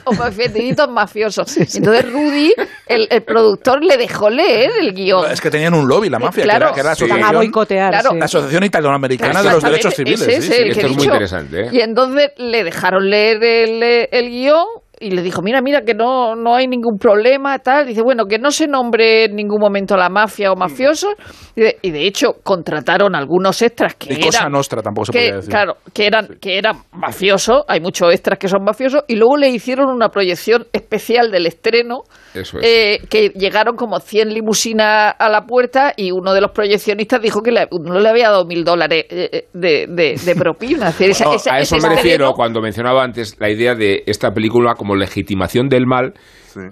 ofendiditos, mafiosos. Entonces Rudy, el, el productor, le dejó leer el guion. Es que tenían un lobby, la mafia, Claro. que era, que era la asociación, boicotear, Claro. sí. la asociación italoamericana de los derechos civiles. Ese sí, es sí. el que Esto es muy interesante, ¿eh? Y entonces le dejaron leer el, eh, el guion y le dijo, mira, mira, que no, no hay ningún problema, tal. Dice, bueno, que no se nombre en ningún momento la mafia o mafiosos. Y de, y de hecho, contrataron algunos extras que Y Cosa eran... Nostra tampoco se que, podía decir. Claro, que eran, que eran mafiosos, hay muchos extras que son mafiosos, y luego le hicieron una proyección especial del estreno, Eso es. eh, que llegaron como 100 limusinas a la puerta y uno de los proyeccionistas dijo que le, no le había dado mil dólares eh, eh, de, de, de propina. Es decir, esa- No, esa- a eso ese me refiero estreno- cuando mencionaba antes la idea de esta película como como legitimación del mal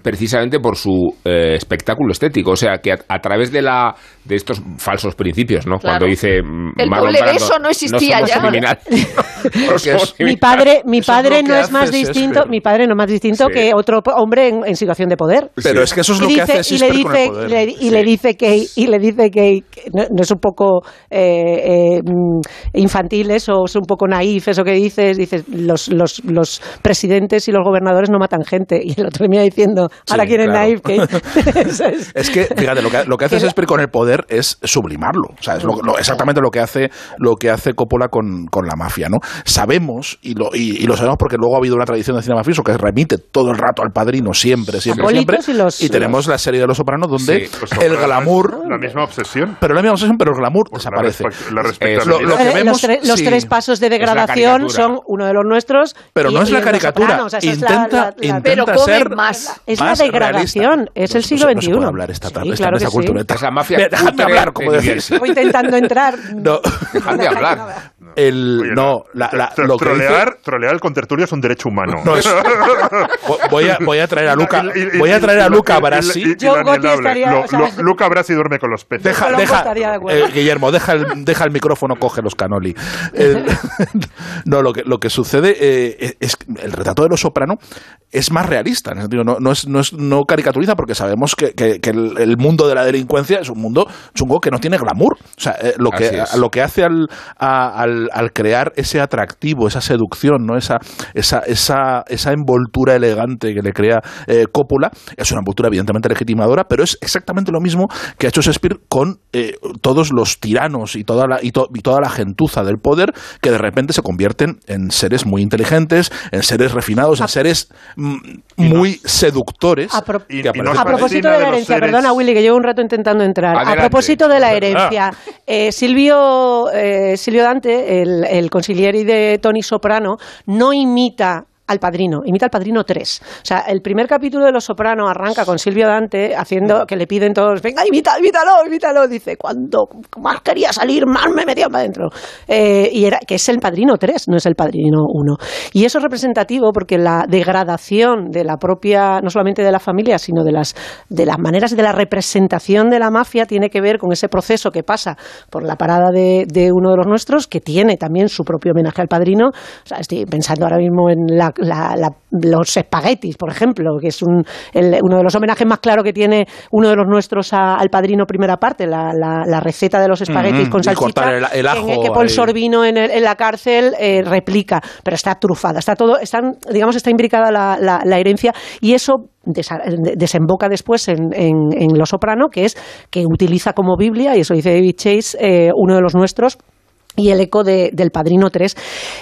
precisamente por su eh, espectáculo estético. O sea, que a, a través de la de estos falsos principios, ¿no? Claro. Cuando dice mm, El Marlon doble beso no existía somos ya. No somos mi criminales". padre, mi es padre lo no que es más distinto, Shakespeare. mi padre no es más distinto Sí. que otro hombre en, en situación de poder. Pero es que eso es Y lo que dice- hace y le Shakespeare con el dice, poder. le- y le dice que y le dice que, que no, no es un poco eh, eh, mm, infantil eso, es un poco naif eso que dices, dices los, los, los presidentes y los gobernadores no matan gente y el otro le mira diciendo ahora Sí, quieren claro. es. Es que, fíjate, lo que, lo que hace Shakespeare con el poder es sublimarlo. O sea, es lo- lo- exactamente lo que hace, lo que hace Coppola con, con la mafia, ¿no? Sabemos, y lo, y, y lo sabemos porque luego ha habido una tradición de cine mafioso que remite todo el rato al padrino, siempre, siempre, y los- y tenemos la serie de Los Sopranos donde Los el glamour... La misma obsesión. Pero la misma obsesión, pero el glamour La desaparece. la lo- lo que Eh, vemos, los, tre- los sí. tres pasos de degradación son uno de los nuestros. Pero y- no es la caricatura. Sopranos, esa es la- Intenta, la- la- intenta Pero ser más. Es más la degradación, realista. es el No- siglo no se- no se XXI. puede hablar esta tarde, Sí, esta claro mesa que sí. cultureta. Es la mafia déjame hablar, como de decís. Estoy intentando entrar. No, Dejadme hablar. El, Oye, no, la, la- tro- lo que dice- trolear, trolear el contertulio es un derecho humano. No, es- Vo- voy a, voy a traer a Luca, Y- voy a traer a Luca Brasi. estaría- Lo- o sea- lo- Luca Brasi duerme con los peces. Deja, deja, eh, Guillermo, deja el, deja el micrófono, coge los canoli. El- no, lo que, lo que sucede eh, es que el retrato de los soprano es más realista, en el sentido, no, no, es, no, es- no caricaturiza porque sabemos que, que- que el, el mundo de la delincuencia es un mundo chungo que no tiene glamour. O sea, eh, lo, que, es. lo que hace al, a- al, al crear ese atractivo, esa seducción, ¿no? esa, esa, esa, esa envoltura elegante que le crea eh, Coppola, es una envoltura evidentemente legitimadora, pero es exactamente lo mismo que ha hecho Shakespeare con eh, todos los tiranos y toda, la, y, to- y toda la gentuza del poder que de repente se convierten en seres muy inteligentes, en seres refinados, en seres mm, muy seductores. A pro- Y- que A propósito de la herencia, seres- perdona Willy, que llevo un rato intentando entrar. Adelante. A propósito de la verdad. herencia, eh, Silvio, eh, Silvio Dante, el, consiglieri de Tony Soprano, no imita al padrino, imita al padrino 3. O sea, el primer capítulo de Los Soprano arranca con Silvio Dante haciendo que le piden todos, venga, imita, imítalo, imítalo. Dice, cuando más quería salir, más me metía para adentro. Eh, y era que es el padrino 3, no es el padrino 1. Y eso es representativo porque la degradación de la propia, no solamente de la familia, sino de las, de las maneras de la representación de la mafia tiene que ver con ese proceso que pasa por la parada de, de uno de los nuestros, que tiene también su propio homenaje al padrino. O sea, estoy pensando ahora mismo en la, la- la- los espaguetis, por ejemplo, que es un, el- uno de los homenajes más claros que tiene uno de los nuestros a- al padrino primera parte, la, la- la receta de los espaguetis Mm, con salchicha, el- el que- Paul ahí. Sorbino en, en la cárcel eh, replica, pero está trufada, está todo, están, digamos, está imbricada la, herencia y eso desemboca después en, en, en Lo Soprano, que es que utiliza como Biblia, y eso dice David Chase, eh, uno de los nuestros, y el eco de- del Padrino 3.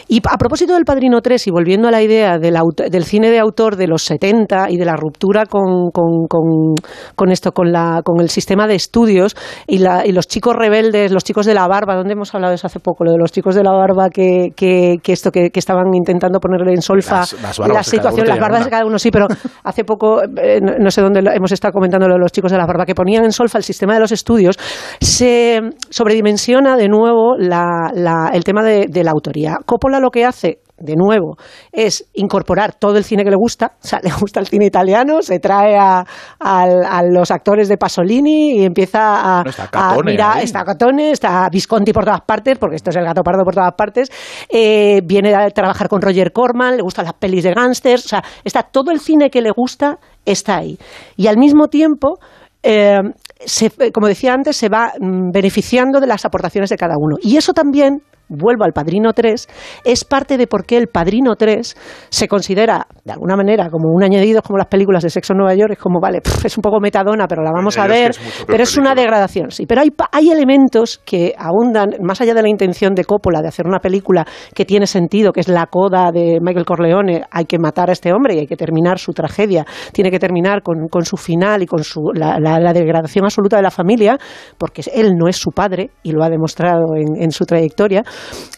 Y a propósito del Padrino 3, y volviendo a la idea del, del cine de autor de los 70 y de la ruptura con, con, con- con esto, con, la, con el sistema de estudios y, la, y los chicos rebeldes, los chicos de la barba, ¿dónde hemos hablado de eso hace poco? Lo de los chicos de la barba que, que, que esto que, que estaban intentando ponerle en solfa Las- las barbas la situación, las barbas de cada uno, sí, pero hace poco, eh, no, no sé dónde lo- hemos estado comentando lo de los chicos de la barba, que ponían en solfa el sistema de los estudios, se sobredimensiona de nuevo la- la- el tema de, de la autoría. Coppola lo que hace de nuevo, es incorporar todo el cine que le gusta. O sea, le gusta el cine italiano, se trae a, al- a los actores de Pasolini y empieza a, Bueno, está a Catone mirar, ahí. está Catone, está Visconti por todas partes, porque esto es el gato pardo por todas partes. Eh, viene a trabajar con Roger Corman, le gustan las pelis de gángsters. O sea, está todo el cine que le gusta, está ahí. Y al mismo tiempo. Eh, se- como decía antes, se va mm, beneficiando de las aportaciones de cada uno. Y eso también, vuelvo al Padrino 3, es parte de por qué el Padrino 3 se considera, de alguna manera, como un añadido, como las películas de Sexo en Nueva York, es como, vale, pff, es un poco metadona, pero la vamos a Es que ver, es pero es una degradación, sí. Pero hay, hay elementos que abundan, más allá de la intención de Coppola de hacer una película que tiene sentido, que es la coda de Michael Corleone, hay que matar a este hombre y hay que terminar su tragedia, tiene que terminar con, con su final y con su, la, la- la degradación absoluta de la familia, porque él no es su padre y lo ha demostrado en, en su trayectoria.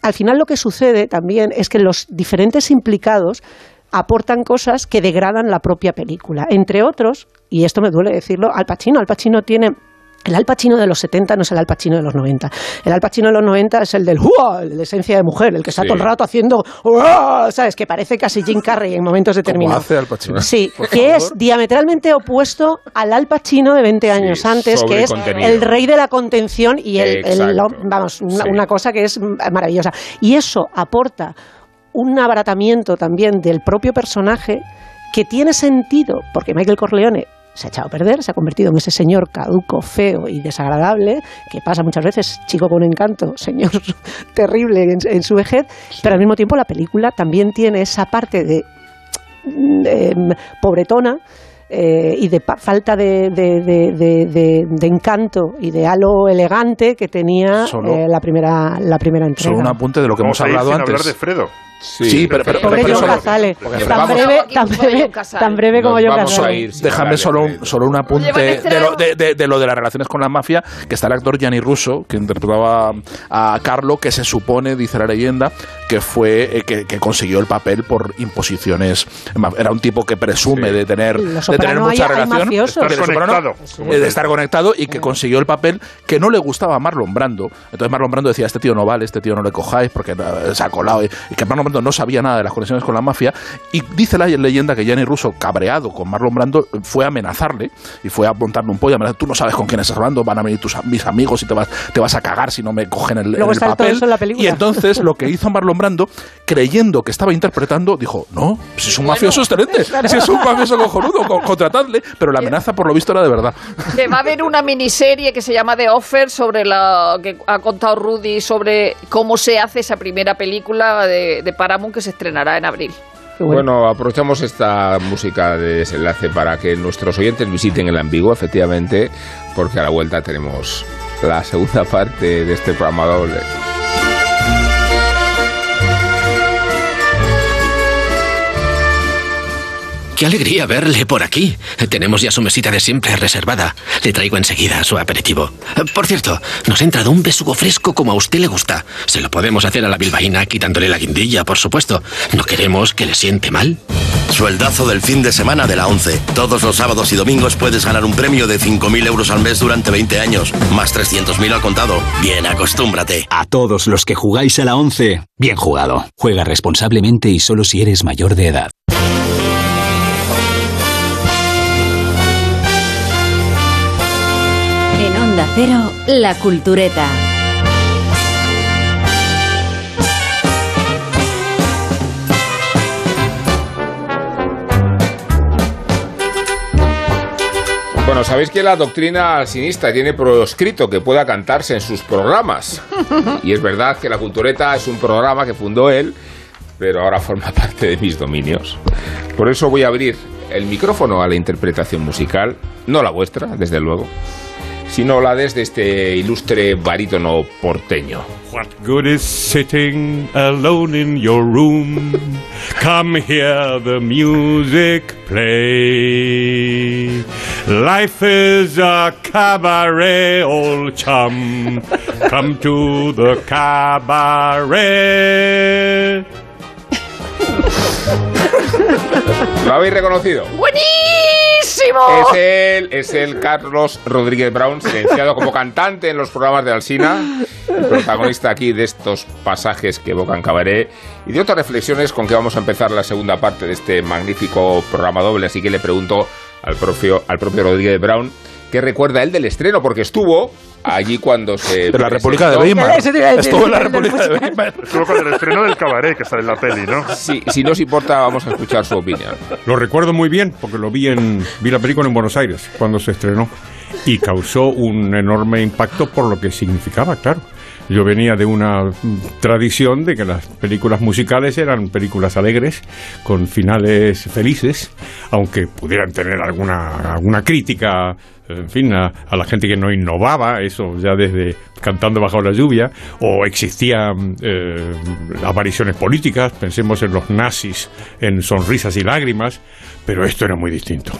Al final lo que sucede también es que los diferentes implicados aportan cosas que degradan la propia película. Entre otros, y esto me duele decirlo, Al Pacino. Al Pacino tiene El Al Pacino de los 70 no es el Al Pacino de los 90. El Al Pacino de los 90 es el del ¡Hua! el de esencia de mujer, el que está Sí. todo el rato haciendo ¡Hua! ¿sabes? Que parece casi Jim Carrey en momentos determinados. hace Al Pacino. Sí, que favor. es diametralmente opuesto al Al Pacino de 20 años antes, que es contenido. el rey de la contención y el, el- vamos, una, Sí. una cosa que es maravillosa. Y eso aporta un abaratamiento también del propio personaje que tiene sentido, porque Michael Corleone se ha echado a perder, se ha convertido en ese señor caduco, feo y desagradable, que pasa muchas veces, chico con encanto, señor terrible en, en su vejez, pero al mismo tiempo la película también tiene esa parte de em, pobretona eh, y de pa- falta de, de- de- de- de- de encanto y de halo elegante que tenía Solo- eh, la primera la primera entrega. Solo un apunte de lo que hemos hablado antes. hablar de Fredo. Sí, pero, pero, Pobre pero John tan breve, tan breve, tan breve como vamos a ir sin Déjame solo un, solo un apunte de lo de, de- de lo de las relaciones con la mafia, que está el actor Gianni Russo, que interpretaba a Carlo, que se supone, dice la leyenda, que fue eh, que, que consiguió el papel por imposiciones. Era un tipo que presume de tener, de tener mucha hay- hay relación, que de Estar Soprano, conectado. eh, de estar conectado y que consiguió el papel que no le gustaba a Marlon Brando. Entonces Marlon Brando decía, este tío no vale, este tío no le cojáis porque eh, se ha colado. Y, que Marlon Brando no sabía nada de las conexiones con la mafia. Y dice la leyenda que Gianni Russo, cabreado con Marlon Brando, fue a amenazarle y fue a montarle un pollo. amenazar, Tú no sabes con quién estás hablando, van a venir tus, mis amigos y te vas, te vas a cagar si no me cogen el, Luego el está todo papel. eso en la película. Y entonces lo que hizo Marlon Brando, creyendo que estaba interpretando, dijo, no, si es un mafioso excelente, si es un mafioso cojonudo, co- contratadle. Pero la amenaza, por lo visto, era de verdad. Que va a haber una miniserie que se llama The Offer sobre la que ha contado Rudy sobre cómo se hace esa primera película de, de Paramount que se estrenará en abril. Bueno, aprovechamos esta música de desenlace para que nuestros oyentes visiten el ambiguo, efectivamente, porque a la vuelta tenemos la segunda parte de este programa doble. Qué alegría verle por aquí. Tenemos ya su mesita de siempre reservada. Le traigo enseguida su aperitivo. Por cierto, nos ha entrado un besugo fresco como a usted le gusta. Se lo podemos hacer a la bilbaína quitándole la guindilla, por supuesto. No queremos que le siente mal. Sueldazo del fin de semana de la 11. Todos los sábados y domingos puedes ganar un premio de 5.000 euros al mes durante 20 años, más 300.000 al contado. Bien, acostúmbrate. A todos los que jugáis a la 11, bien jugado. Juega responsablemente y solo si eres mayor de edad. Cero, La Cultureta. Bueno, sabéis que la doctrina alcinista tiene proscrito que pueda cantarse en sus programas. Y es verdad que la Cultureta es un programa que fundó él, pero ahora forma parte de mis dominios. Por eso voy a abrir el micrófono a la interpretación musical, no la vuestra, desde luego, sino la desde este ilustre barítono porteño. What good is sitting alone in your room? Come hear the music play. Life is a cabaret, old chum. Come to the cabaret. ¿Lo habéis reconocido? ¡Buenísimo! Es él, es el Carlos Rodríguez Brown, silenciado como cantante en los programas de Alsina, el protagonista aquí de estos pasajes que evocan cabaret y de otras reflexiones con que vamos a empezar la segunda parte de este magnífico programa doble. Así que le pregunto al propio, al propio Rodríguez Brown qué recuerda él del estreno, porque estuvo allí cuando se. De la República de. Weimar. Estuvo en la República de Weimar. Estuvo con el estreno del cabaret que sale en la peli, ¿no? Si, si no os importa, vamos a escuchar su opinión. Lo recuerdo muy bien porque lo vi en vi la película en Buenos Aires cuando se estrenó y causó un enorme impacto por lo que significaba, claro. Yo venía de una tradición de que las películas musicales eran películas alegres, con finales felices, aunque pudieran tener alguna, alguna crítica, en fin, a, a la gente que no innovaba, eso ya desde Cantando bajo la lluvia, o existían eh, apariciones políticas, pensemos en los nazis, en Sonrisas y Lágrimas, pero esto era muy distinto.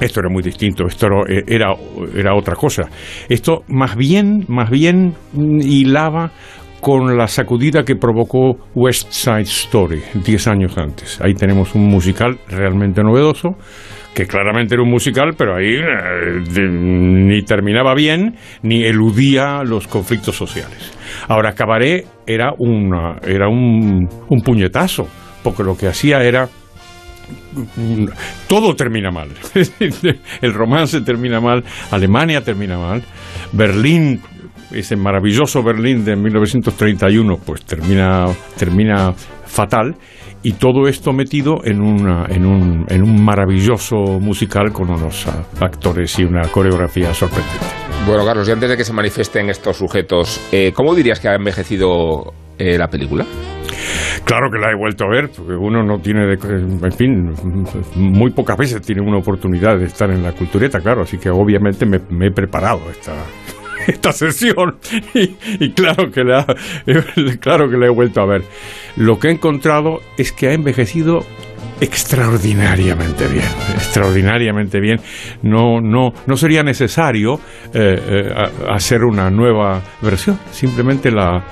Esto era muy distinto, esto era, era, era otra cosa. Esto más bien, más bien hilaba con la sacudida que provocó West Side Story 10 años antes. Ahí tenemos un musical realmente novedoso que claramente era un musical, pero ahí eh, ni terminaba bien ni eludía los conflictos sociales. Ahora, Cabaret era, una, era un, un puñetazo, porque lo que hacía era todo termina mal. El romance termina mal, Alemania termina mal, Berlín, ese maravilloso Berlín de 1931, pues termina, termina fatal. Y todo esto metido en, una, en, un, en un maravilloso musical con unos actores y una coreografía sorprendente. Bueno, Carlos, y antes de que se manifiesten estos sujetos, eh, ¿cómo dirías que ha envejecido eh, la película? Claro que la he vuelto a ver, porque uno no tiene, de- en fin, muy pocas veces tiene una oportunidad de estar en la cultureta, claro, así que obviamente me, he preparado esta, esta sesión y, y claro, que la, claro que la he vuelto a ver. Lo que he encontrado es que ha envejecido extraordinariamente bien, extraordinariamente bien. No, no, no sería necesario eh, eh, hacer una nueva versión, simplemente la,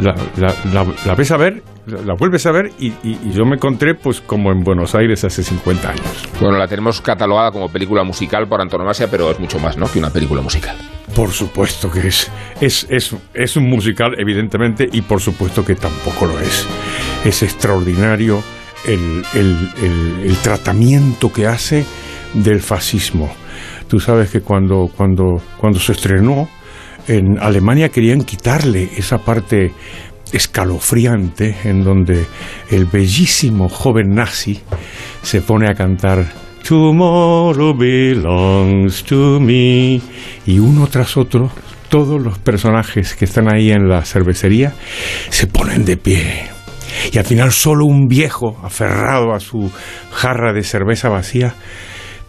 la, la- la- la ves a ver, la, la vuelves a ver y, y- y yo me encontré pues como en Buenos Aires hace 50 años. Bueno, la tenemos catalogada como película musical por antonomasia, pero es mucho más, ¿no? Que una película musical. Por supuesto que es, es, es, es un musical, evidentemente, y por supuesto que tampoco lo es. Es extraordinario el, el- el- tratamiento que hace del fascismo. Tú sabes que cuando, cuando, cuando se estrenó, en Alemania querían quitarle esa parte escalofriante en donde el bellísimo joven nazi se pone a cantar Tomorrow belongs to me y uno tras otro todos los personajes que están ahí en la cervecería se ponen de pie y al final solo un viejo aferrado a su jarra de cerveza vacía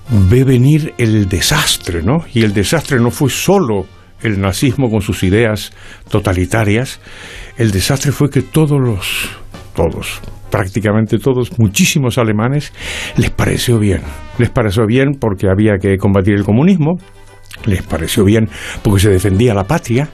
ve venir el desastre, ¿no? Y el desastre no fue solo el nazismo con sus ideas totalitarias, el desastre fue que todos los, todos, prácticamente todos, muchísimos alemanes, les pareció bien. Les pareció bien porque había que combatir el comunismo, les pareció bien porque se defendía la patria,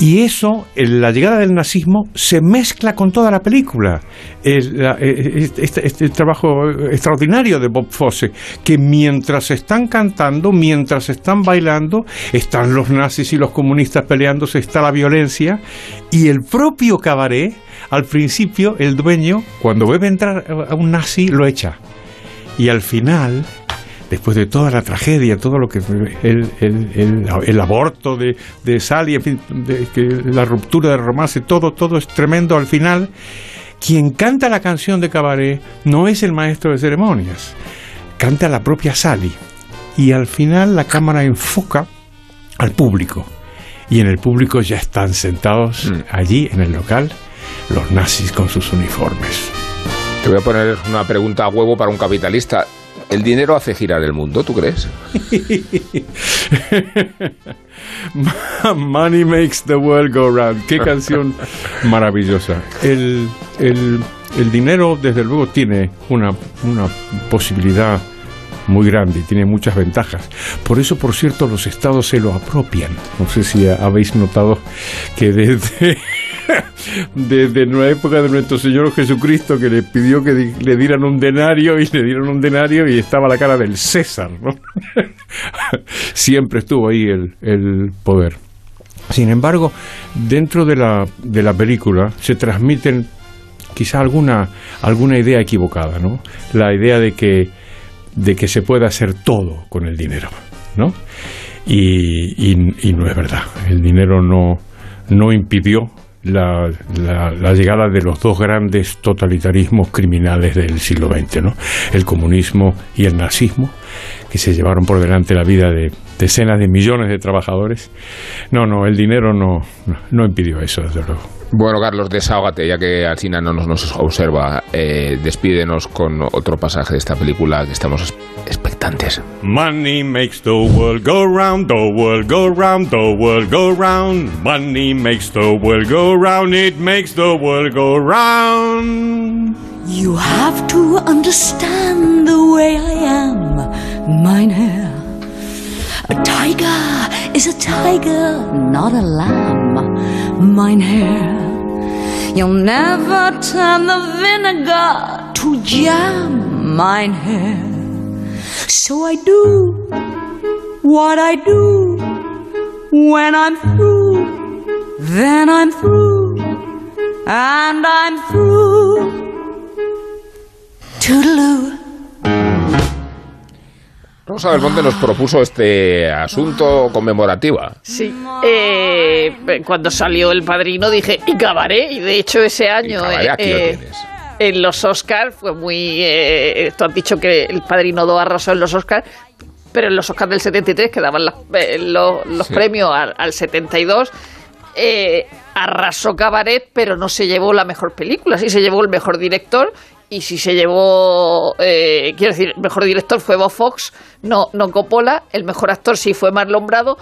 y eso, la llegada del nazismo, se mezcla con toda la película. El, la- eh, este, este trabajo extraordinario de Bob Fosse, que mientras están cantando, mientras están bailando, están los nazis y los comunistas peleándose, está la violencia, y el propio cabaret, al principio, el dueño, cuando ve entrar a un nazi, lo echa. Y al final, después de toda la tragedia, todo lo que el, el- el- el aborto de, de Sally, en fin, de- que la ruptura del romance, todo, todo es tremendo al final. Quien canta la canción de Cabaret no es el maestro de ceremonias, canta la propia Sally. Y al final la cámara enfoca al público. Y en el público ya están sentados allí en el local los nazis con sus uniformes. Te voy a poner una pregunta a huevo para un capitalista. ¿El dinero hace girar el mundo, tú crees? Money makes the world go round. Qué canción maravillosa. El, el- el dinero, desde luego, tiene una, una posibilidad muy grande y tiene muchas ventajas. Por eso, por cierto, los estados se lo apropian. No sé si habéis notado que desde, desde la época de nuestro Señor Jesucristo, que le pidió que le dieran un denario y le dieron un denario y estaba la cara del César, ¿no? Siempre estuvo ahí el, el poder. Sin embargo, dentro de la, de la película se transmiten quizá alguna, alguna idea equivocada, ¿no? La idea de que, de que se puede hacer todo con el dinero, ¿no? Y, no es verdad. El dinero no, no impidió la, la- la llegada de los dos grandes totalitarismos criminales del siglo XX, ¿no? El comunismo y el nazismo, que se llevaron por delante la vida de decenas de millones de trabajadores. No, no, el dinero no, no, no impidió eso, desde luego. Bueno, Carlos, desahógate, ya que Alcina no nos, nos observa. Eh, despídenos con otro pasaje de esta película que estamos es- expectantes. Money makes the world go round, the world go round, the world go round. Money makes the world go round, it makes the world go round. You have to understand the way I am, Mynheer. A tiger is a tiger, not a lamb, Mynheer. You'll never turn the vinegar to jam, Mynheer. So I do what I do when I'm through. Then I'm through, and I'm through. Toodaloo. Rosa Belmonte nos propuso este asunto conmemorativa. Sí, eh, cuando salió El Padrino dije, y Cabaret, y de hecho ese año... Aquí lo eh, tienes. en los Oscars fue muy... Eh, tú has dicho que El Padrino 2 arrasó en los Oscars, pero en los Oscars del 73, que daban las- eh, los, los Sí. premios al, al 72, eh, arrasó Cabaret, pero no se llevó la mejor película, sí se llevó el mejor director. Y si se llevó, eh, quiero decir, el mejor director fue Bob Fox, no, no Coppola. El mejor actor sí fue Marlon Brando,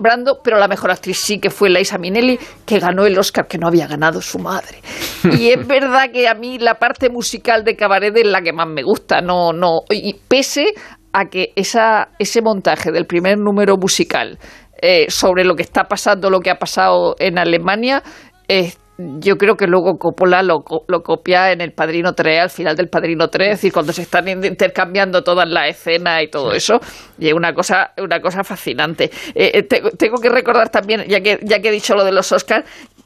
Brando, pero la mejor actriz sí que fue Liza Minnelli, que ganó el Oscar que no había ganado su madre. Y es verdad que a mí la parte musical de Cabaret es la que más me gusta, no, no, y pese a que esa, ese montaje del primer número musical eh, sobre lo que está pasando, lo que ha pasado en Alemania, eh, yo creo que luego Coppola lo, co- lo copia en El Padrino 3, al final del Padrino 3, es decir, cuando se están in- intercambiando todas las escenas y todo eso, y es una cosa, una cosa fascinante. Eh, eh, tengo, tengo que recordar también, ya que, ya que he dicho lo de los Oscars,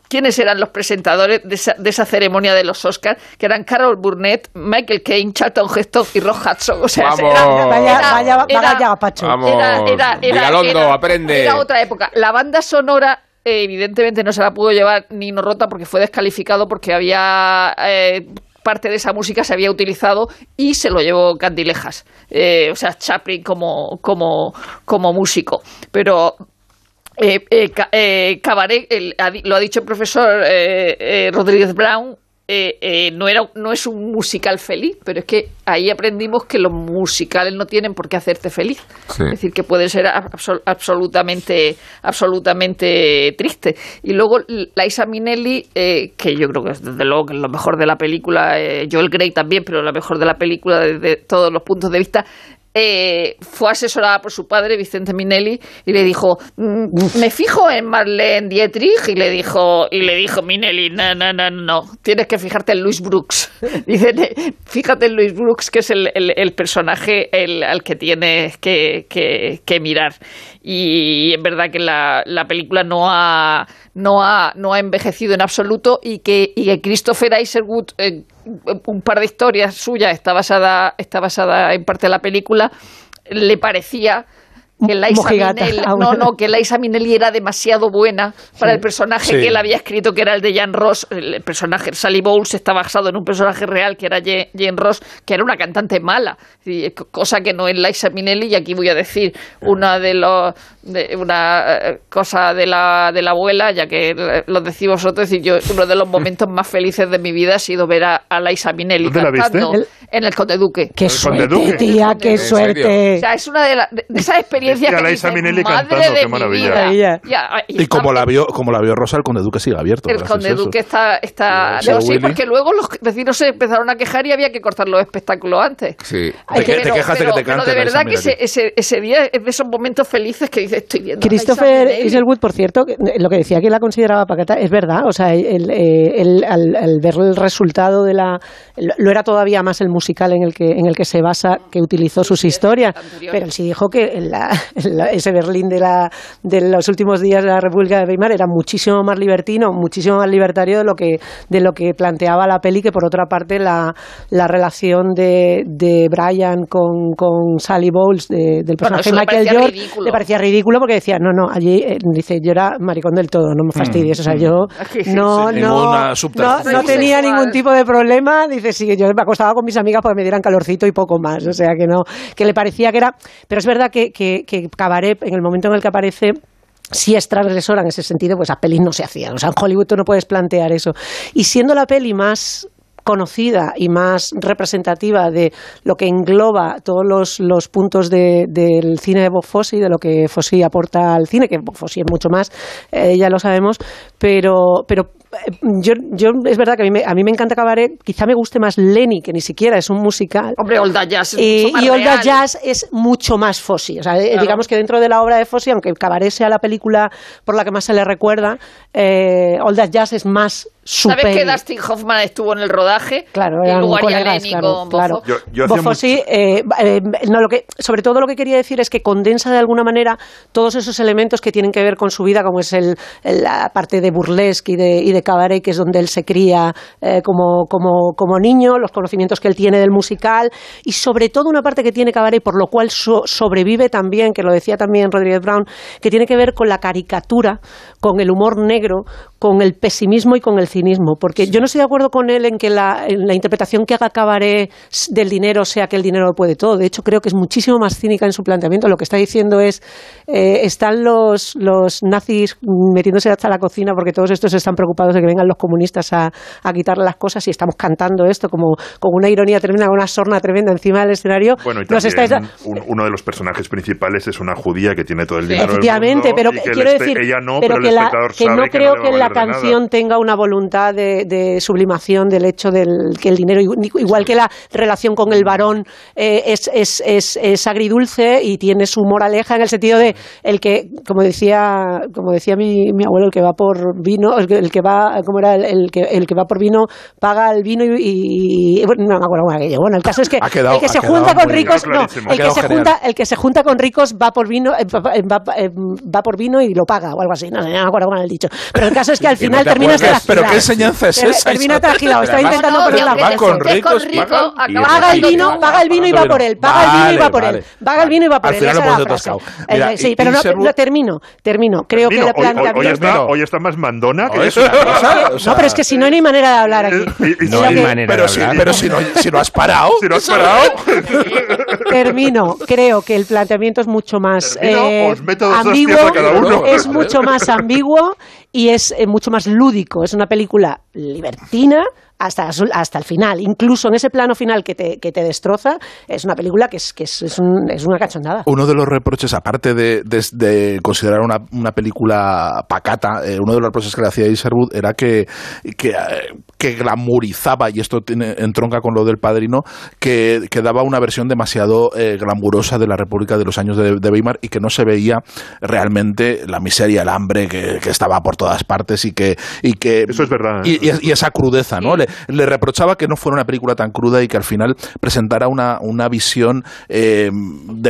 quiénes eran los presentadores de esa, de esa ceremonia de los Oscars, que eran Carol Burnett, Michael Caine, Charlton Heston y Ross Hudson. O sea, Vamos. era- Vaya, era- vaya, era- vaya gapacho. Vamos, era, era, era, Vigalondo, era- aprende. era otra época. La banda sonora, evidentemente, no se la pudo llevar Nino Rota porque fue descalificado porque había. eh, parte de esa música se había utilizado y se lo llevó Candilejas, eh, o sea, Chaplin como, como, como músico. Pero eh, eh, eh, Cabaret, lo ha dicho el profesor eh, Rodríguez Brown, eh, eh, no, era, no es un musical feliz, pero es que ahí aprendimos que los musicales no tienen por qué hacerte feliz. Sí. Es decir, que puede ser absol- absolutamente, absolutamente triste. Y luego Liza Minnelli, eh, que yo creo que es desde luego que es lo mejor de la película, eh, Joel Grey también, pero lo mejor de la película desde todos los puntos de vista, eh, fue asesorada por su padre, Vicente Minelli, y le dijo, "Mm, me fijo en Marlene Dietrich, y le dijo, y le dijo Minelli, no, no, no, no, tienes que fijarte en Louis Brooks. Dice, fíjate en Louis Brooks, que es el, el- el personaje el- al que tienes que, que- que mirar. Y es verdad que la, la película no ha, no, ha, no ha envejecido en absoluto y que, y que Christopher Isherwood, eh, un par de historias suyas, está basada, está basada en parte de la película, le parecía que Liza Mojigata. Minnelli, Ah, no, no, que Liza Minnelli era demasiado buena para el personaje Sí. que él había escrito, que era el de Jan Ross. El personaje Sally Bowles está basado en un personaje real que era Jane Ross, que era una cantante mala, y, co- cosa que no es Liza Minnelli. Y aquí voy a decir una de los de una eh, cosa de la de la abuela, ya que eh, lo decís vosotros, y yo uno de los momentos más felices de mi vida ha sido ver a, a Liza Minnelli ¿Dónde la viste? El- en el Conde Duque. ¡Qué El suerte, Duque. tía! ¡Qué suerte! O sea, es una de, la- de esas experiencias que Minnelli madre cantando, de qué mi maravilla. vida". Maravilla. Ya, Y como la vio, como la vio Rosa, el Conde Duque sigue abierto. El Conde eso. Duque está... está Sí, no, sí, porque luego los vecinos se empezaron a quejar y había que cortar los espectáculos antes. Sí. Te que- te quejas de que te pero canten de a verdad que ese, ese, ese día es de esos momentos felices que dices, estoy viendo Christopher Minnelli". Isherwood, por cierto, que- lo que decía que la consideraba pacata es verdad. O sea, el, eh, el- al, al ver el resultado de la. Lo era todavía más el musical en el que, en el que se basa, que utilizó sus historias. Pero él sí dijo que en la- en la- ese Berlín de, la, de los últimos días de la República de Weimar era muchísimo más libertino, muchísimo más libertario de lo que, de lo que planteaba la peli, que por otra parte la, la relación de, de Brian con, con Sally Bowles, de- del Bueno, personaje le Michael York, ridículo. le parecía ridículo porque decía, no, no, allí, eh, dice, yo era maricón del todo, no me fastidies, o sea, yo no, sí, no, no, no tenía ningún tipo de problema, dice, sí, yo me acostaba con mis amigas para que me dieran calorcito y poco más, o sea, que no, que le parecía que era, pero es verdad que, que, que Cabaret, en el momento en el que aparece, sí es transgresora en ese sentido, pues las pelis no se hacían. O sea, en Hollywood tú no puedes plantear eso. Y siendo la peli más conocida y más representativa de lo que engloba todos los, los puntos de- del cine de Bob Fosse, de lo que Fosse aporta al cine, que Bob Fosse es mucho más, eh, ya lo sabemos, pero, pero yo, yo es verdad que a mí, me, a mí me encanta Cabaret, quizá me guste más Lenny, que ni siquiera es un musical. Hombre, Olda Jazz es Eh, y Olda real. Jazz es mucho más Fossi. O sea, eh, Claro. digamos que dentro de la obra de Fossi, aunque Cabaret sea la película por la que más se le recuerda, eh, Olda Jazz es más ¿Sabes súper- que Dustin Hoffman estuvo en el rodaje? Claro, y luego colegas, Lenny claro, con claro. Yo- yo Bofo sí, eh, eh, no, lo que, sobre todo lo que quería decir es que condensa de alguna manera todos esos elementos que tienen que ver con su vida, como es el, el- la parte de burlesque y de, y de cabaret, que es donde él se cría eh, como, como, como niño, los conocimientos que él tiene del musical, y sobre todo una parte que tiene cabaret, por lo cual so- sobrevive también, que lo decía también Rodríguez Brown, que tiene que ver con la caricatura, con el humor negro, con el pesimismo y con el cinismo. Porque yo no estoy de acuerdo con él en que la, en la interpretación que haga Cabaret del dinero sea que el dinero lo puede todo. De hecho, creo que es muchísimo más cínica en su planteamiento. Lo que está diciendo es, eh, están los, los nazis metiéndose hasta la cocina porque todos estos están preocupados de que vengan los comunistas a, a quitarle las cosas y estamos cantando esto como con una ironía tremenda, con una sorna tremenda encima del escenario. Bueno, y Nos también estáis- un- uno de los personajes principales es una judía que tiene todo el dinero del Efectivamente, mundo pero y que el quiero decir, ella no, pero pero, que, el la- espectador que no que creo va que la canción tenga una voluntad de, de sublimación del hecho del que el dinero, igual que la relación con el varón eh, es, es, es, es agridulce y tiene su moraleja en el sentido de el que, como decía, como decía mi, mi abuelo, el que va por vino, el que, el va, ¿cómo era? El, el que, el que va por vino paga el vino y, y- bueno, no me acuerdo cómo aquello. Bueno, el caso es que quedado- el que se junta con ricos, no, el que se genial. junta, el que se junta con ricos va por vino, eh, va, va- eh, va por vino y lo paga o algo así. No, no me acuerdo cómo era el dicho. Pero el caso es que al no final te termina acuerdas. Pero qué enseñanza es esa, Termina tragilado. Estaba intentando no, poner y la aunque Va con ricos, con rico, paga- el vino, paga el vino y va por él. Paga el vino y va por él. Paga el vino y va por él. la. Eh, Mira, Sí, pero no, no, termino, termino. Creo que hoy, hoy- hoy planteamiento... está, hoy está más mandona que No, eso. Cosa, o sea, No, pero es que si no, no hay manera de hablar aquí. Y- y- No hay que- manera Pero de si, hablar. pero si no, si no has parado. Si no has parado, Termino. Creo que el planteamiento es mucho más Termino, eh, ambiguo. cada uno. Es mucho más ambiguo y es eh, mucho más lúdico. Es una película libertina hasta, su- hasta el final. Incluso en ese plano final que te, que te destroza, es una película que es, que es, es, un- es una cachondada. Uno de los reproches, aparte de, de- de considerar una, una película pacata, eh, uno de los reproches que le hacía Isherwood era que, que, eh, que glamurizaba, y esto tiene, entronca con lo del padrino, que, que daba una versión demasiado eh, glamurosa de la República de los años de, de Weimar y que no se veía realmente la miseria, el hambre que, que estaba por todas partes y que... Y que Eso es verdad, Y, y- y esa crudeza, ¿no? Le, le reprochaba que no fuera una película tan cruda y que al final presentara una, una visión eh,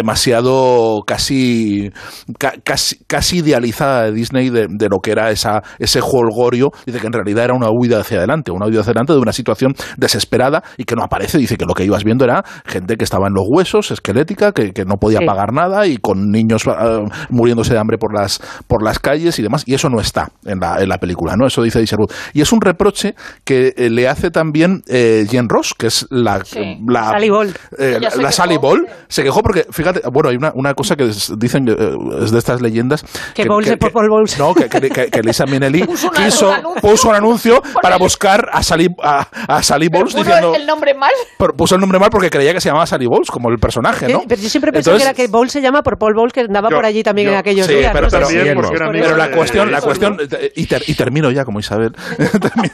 demasiado casi, ca- casi casi idealizada de Disney de, de lo que era esa, ese holgorio y de que en realidad era una huida hacia adelante, una huida hacia adelante de una situación desesperada y que no aparece. Dice que lo que ibas viendo era gente que estaba en los huesos, esquelética, que, que no podía Sí. pagar nada y con niños eh, muriéndose de hambre por las, por las calles y demás. Y eso no está en la, en la película, ¿no? Eso dice Isherwood. Y es un reproche que eh, le hace también eh, Jen Ross, que es la, Sí. la Sally Ball. eh, la quejó. Sally Ball se quejó porque, fíjate, bueno, hay una, una cosa que es- dicen, eh, es de estas leyendas. Que Bowles es por Paul Bowles. No, que, que, que- que Lisa Minnelli Puso quiso, anuncio. puso un anuncio para buscar a Sally, a, a Sally Pero Bowles puso diciendo. el nombre mal. por- Puso el nombre mal porque creía que se llamaba Sally Bowles, como el personaje, ¿no? Sí, Pero yo siempre pensé Entonces- que era que Bowles se llama por Paul Bowles, que andaba Yo- por allí también yo- en aquellos Sí, días. pero, no pero- por amigo eso. pero la cuestión, la cuestión, y, ter- y termino ya como Isabel. Termino-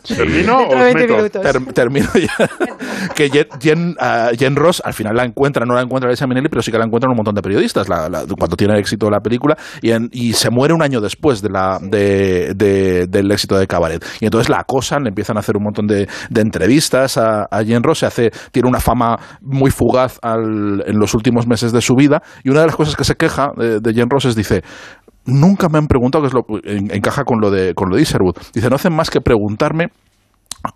¿Termino o 20 meto? minutos. Ter- termino ya. que Jen, Jen, Jen Ross al final la encuentra, no la encuentra Lisa Minnelli, pero sí que la encuentran un montón de periodistas la- la- cuando tiene éxito la película y, en- y se muere un año después de la, de, de- del éxito de Cabaret. Y entonces la acosan, le empiezan a hacer un montón de, de entrevistas a, a Jen Ross, se hace, tiene una fama muy fugaz al- en los últimos meses de su vida y una de las cosas que se queja de, de Jen Ross es, dice, nunca me han preguntado, que es lo, en- encaja con lo de, con lo de Iserwood, dice, no hacen más que preguntarme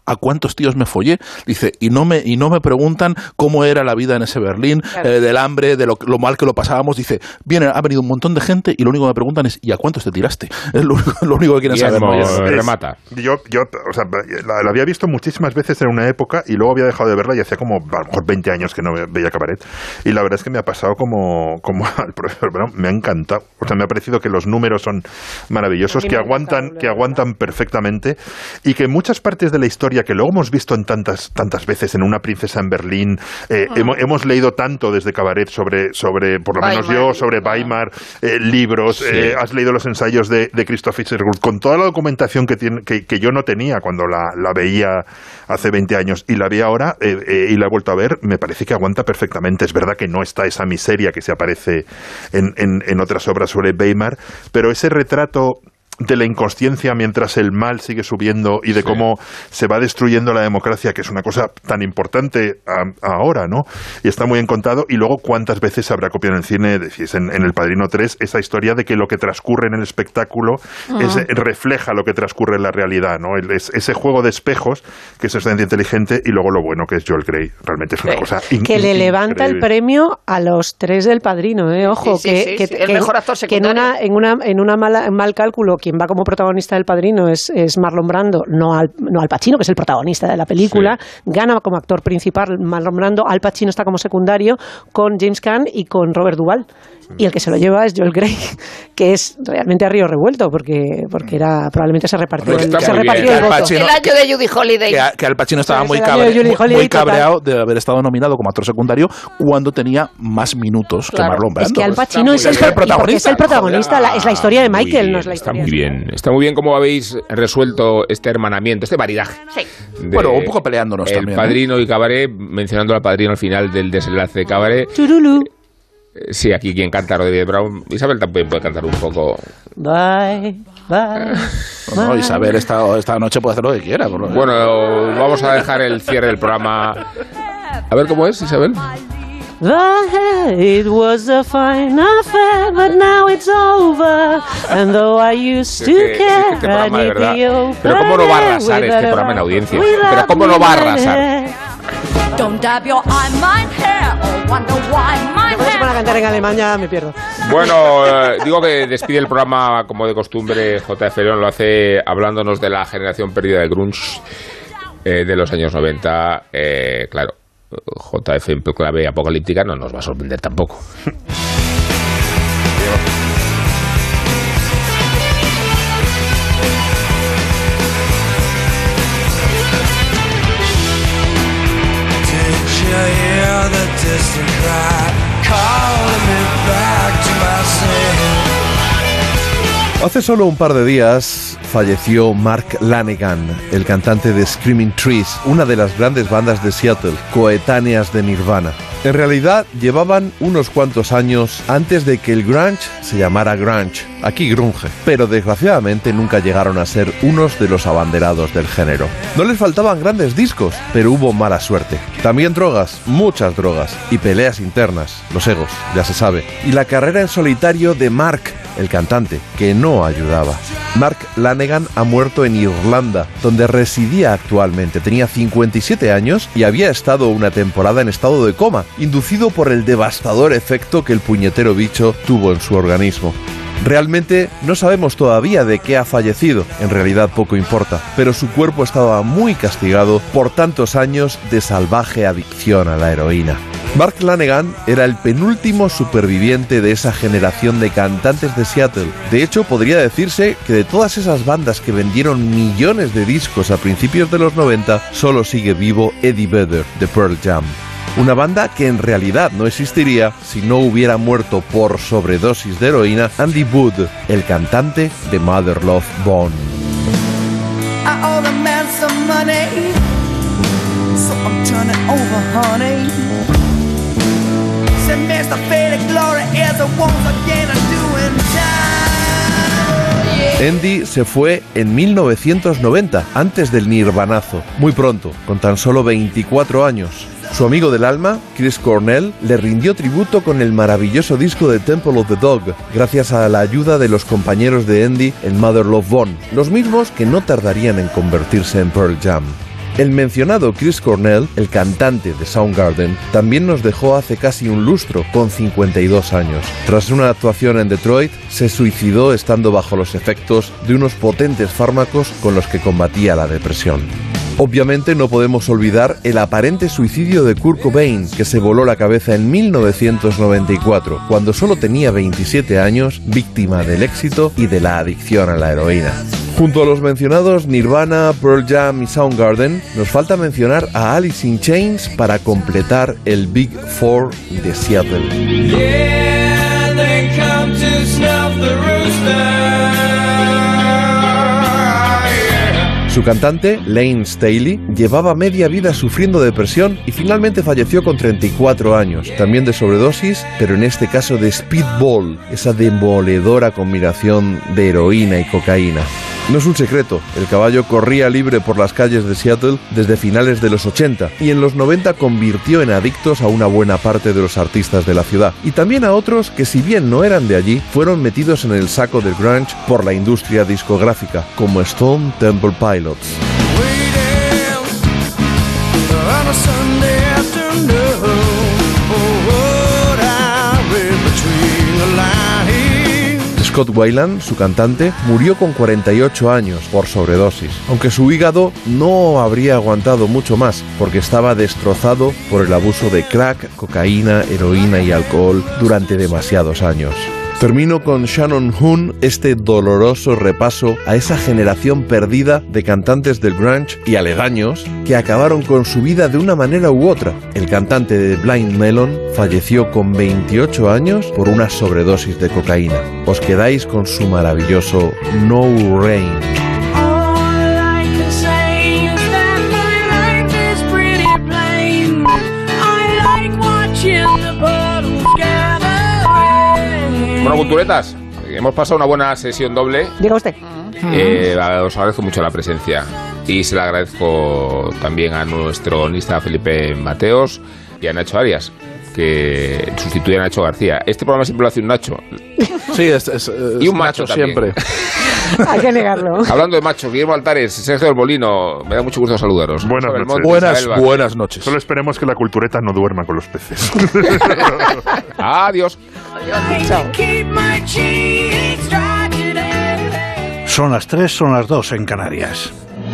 a cuántos tíos me follé, dice, y no me, y no me preguntan cómo era la vida en ese Berlín, Claro. eh, del hambre, de lo, lo mal que lo pasábamos, dice, viene, ha venido un montón de gente y lo único que me preguntan es, ¿y a cuántos te tiraste? Es lo, único- lo único que quieren saber. Remata. Yo, yo o sea, la, la había visto muchísimas veces en una época y luego había dejado de verla y hacía como a lo mejor 20 años que no ve- veía Cabaret. Y la verdad es que me ha pasado como, como al profesor Brown, me ha encantado. O sea, me ha parecido que los números son maravillosos, que aguantan, que aguantan perfectamente y que muchas partes de la historia que luego hemos visto en tantas, tantas veces en Una princesa en Berlín, eh, hemos, hemos leído tanto desde Cabaret sobre, sobre por lo menos Weimar. yo, sobre Weimar, eh, libros, Sí. eh, has leído los ensayos de, de Christoph Isherwood, con toda la documentación que, tiene, que, que yo no tenía cuando la, la veía hace 20 años y la vi ahora eh, eh, y la he vuelto a ver, me parece que aguanta perfectamente. Es verdad que no está esa miseria que se aparece en, en, en otras obras sobre Weimar, pero ese retrato de la inconsciencia mientras el mal sigue subiendo y de cómo se va destruyendo la democracia, que es una cosa tan importante ahora, ¿no? Y está muy bien contado. Y luego, ¿cuántas veces se habrá copiado en el cine, decís, en, El Padrino 3, esa historia de que lo que transcurre en el espectáculo refleja lo que transcurre en la realidad, ¿no? ese juego de espejos, que es extremadamente inteligente, y luego lo bueno que es Joel Grey. Realmente es una cosa Que le levanta el premio a los tres del Padrino, ¿eh? Ojo, que, el mejor actor en una, en una, en una mala, mal cálculo quien va como protagonista del Padrino es, es Marlon Brando, no al, no al Pacino, que es el protagonista de la película, gana como actor principal Marlon Brando, Al Pacino está como secundario con James Caan y con Robert Duvall y el que se lo lleva es Joel Grey, que es realmente a río revuelto, porque, porque era probablemente se repartió, el, se repartió el, voto. el año de Judy Holiday. Que, Al Pacino estaba muy, muy cabreado de haber estado nominado como actor secundario cuando tenía más minutos que Marlon Brando. Es que Al Pacino es, el, protagonista. Es el protagonista, es la historia de Michael, no es la historia. Está muy bien, está muy bien cómo habéis resuelto este hermanamiento, este maridaje. Sí. bueno, un poco peleándonos el también. El padrino y Cabaret, mencionando al padrino al final del desenlace de Cabaret. Sí, aquí quien canta Rodríguez Brown. Isabel también puede cantar un poco. Bye, bye. No, Isabel esta, esta noche puede hacer lo que quiera. bueno, vamos a dejar el cierre del programa. A ver cómo es, Isabel. It was a fine affair, but now it's over. And though I used to care, este programa. Pero cómo no va a arrasar este programa en audiencia. Pero cómo no va a arrasar. Don't dab your eye, mine hair, or wonder why a cantar en alemán, ya me pierdo. Bueno, eh, digo que despide el programa como de costumbre. JF León lo hace hablándonos de la generación perdida del grunge eh, de los años 90. Eh, claro, JF en clave apocalíptica no nos va a sorprender tampoco. Hace solo un par de días falleció Mark Lanegan, el cantante de Screaming Trees, una de las grandes bandas de Seattle, coetáneas de Nirvana. En realidad llevaban unos cuantos años antes de que el grunge se llamara grunge, aquí grunge, pero desgraciadamente nunca llegaron a ser unos de los abanderados del género. No les faltaban grandes discos, pero hubo mala suerte. También drogas, muchas drogas, y peleas internas, los egos, ya se sabe, y la carrera en solitario de Mark, el cantante, que no ayudaba. Mark Lanegan ha muerto en Irlanda, donde residía actualmente. Tenía 57 años y había estado una temporada en estado de coma, inducido por el devastador efecto que el puñetero bicho tuvo en su organismo. Realmente no sabemos todavía de qué ha fallecido, en realidad poco importa, pero su cuerpo estaba muy castigado por tantos años de salvaje adicción a la heroína. Mark Lanegan era el penúltimo superviviente de esa generación de cantantes de Seattle. De hecho, podría decirse que de todas esas bandas que vendieron millones de discos a principios de los 90, solo sigue vivo Eddie Vedder de Pearl Jam. Una banda que en realidad no existiría si no hubiera muerto por sobredosis de heroína Andy Wood, el cantante de Mother Love Bone. Andy se fue en 1990, antes del nirvanazo, muy pronto, con tan solo 24 años. Su amigo del alma, Chris Cornell, le rindió tributo con el maravilloso disco de Temple of the Dog, gracias a la ayuda de los compañeros de Andy en Mother Love Bone, los mismos que no tardarían en convertirse en Pearl Jam. El mencionado Chris Cornell, el cantante de Soundgarden, también nos dejó hace casi un lustro, con 52 años. Tras una actuación en Detroit, se suicidó estando bajo los efectos de unos potentes fármacos con los que combatía la depresión. Obviamente no podemos olvidar el aparente suicidio de Kurt Cobain, que se voló la cabeza en 1994, cuando solo tenía 27 años, víctima del éxito y de la adicción a la heroína. Junto a los mencionados Nirvana, Pearl Jam y Soundgarden, nos falta mencionar a Alice in Chains para completar el Big Four de Seattle. Su cantante, Lane Staley, llevaba media vida sufriendo depresión y finalmente falleció con 34 años, también de sobredosis, pero en este caso de speedball, esa demoledora combinación de heroína y cocaína. No es un secreto, el caballo corría libre por las calles de Seattle desde finales de los 80 y en los 90 convirtió en adictos a una buena parte de los artistas de la ciudad y también a otros que si bien no eran de allí, fueron metidos en el saco del grunge por la industria discográfica, como Stone Temple Pilots. Scott Weiland, su cantante, murió con 48 años por sobredosis, aunque su hígado no habría aguantado mucho más porque estaba destrozado por el abuso de crack, cocaína, heroína y alcohol durante demasiados años. Termino con Shannon Hoon este doloroso repaso a esa generación perdida de cantantes del grunge y aledaños que acabaron con su vida de una manera u otra. El cantante de Blind Melon falleció con 28 años por una sobredosis de cocaína. Os quedáis con su maravilloso No Rain. Culturetas, hemos pasado una buena sesión doble. Diga usted. Eh, os agradezco mucho la presencia y se la agradezco también a nuestro guionista Felipe Mateos y a Nacho Arias, que sustituye a Nacho García. Este programa siempre lo hace un Nacho. Sí, es, es- Y un macho siempre. Hay que negarlo. Hablando de machos, Guillermo Altares, Sergio del Molino, me da mucho gusto saludaros. Buenas noches. Buenas, noches. Solo esperemos que la cultureta no duerma con los peces. Adiós. Today. Son las 3, son las 2 en Canarias.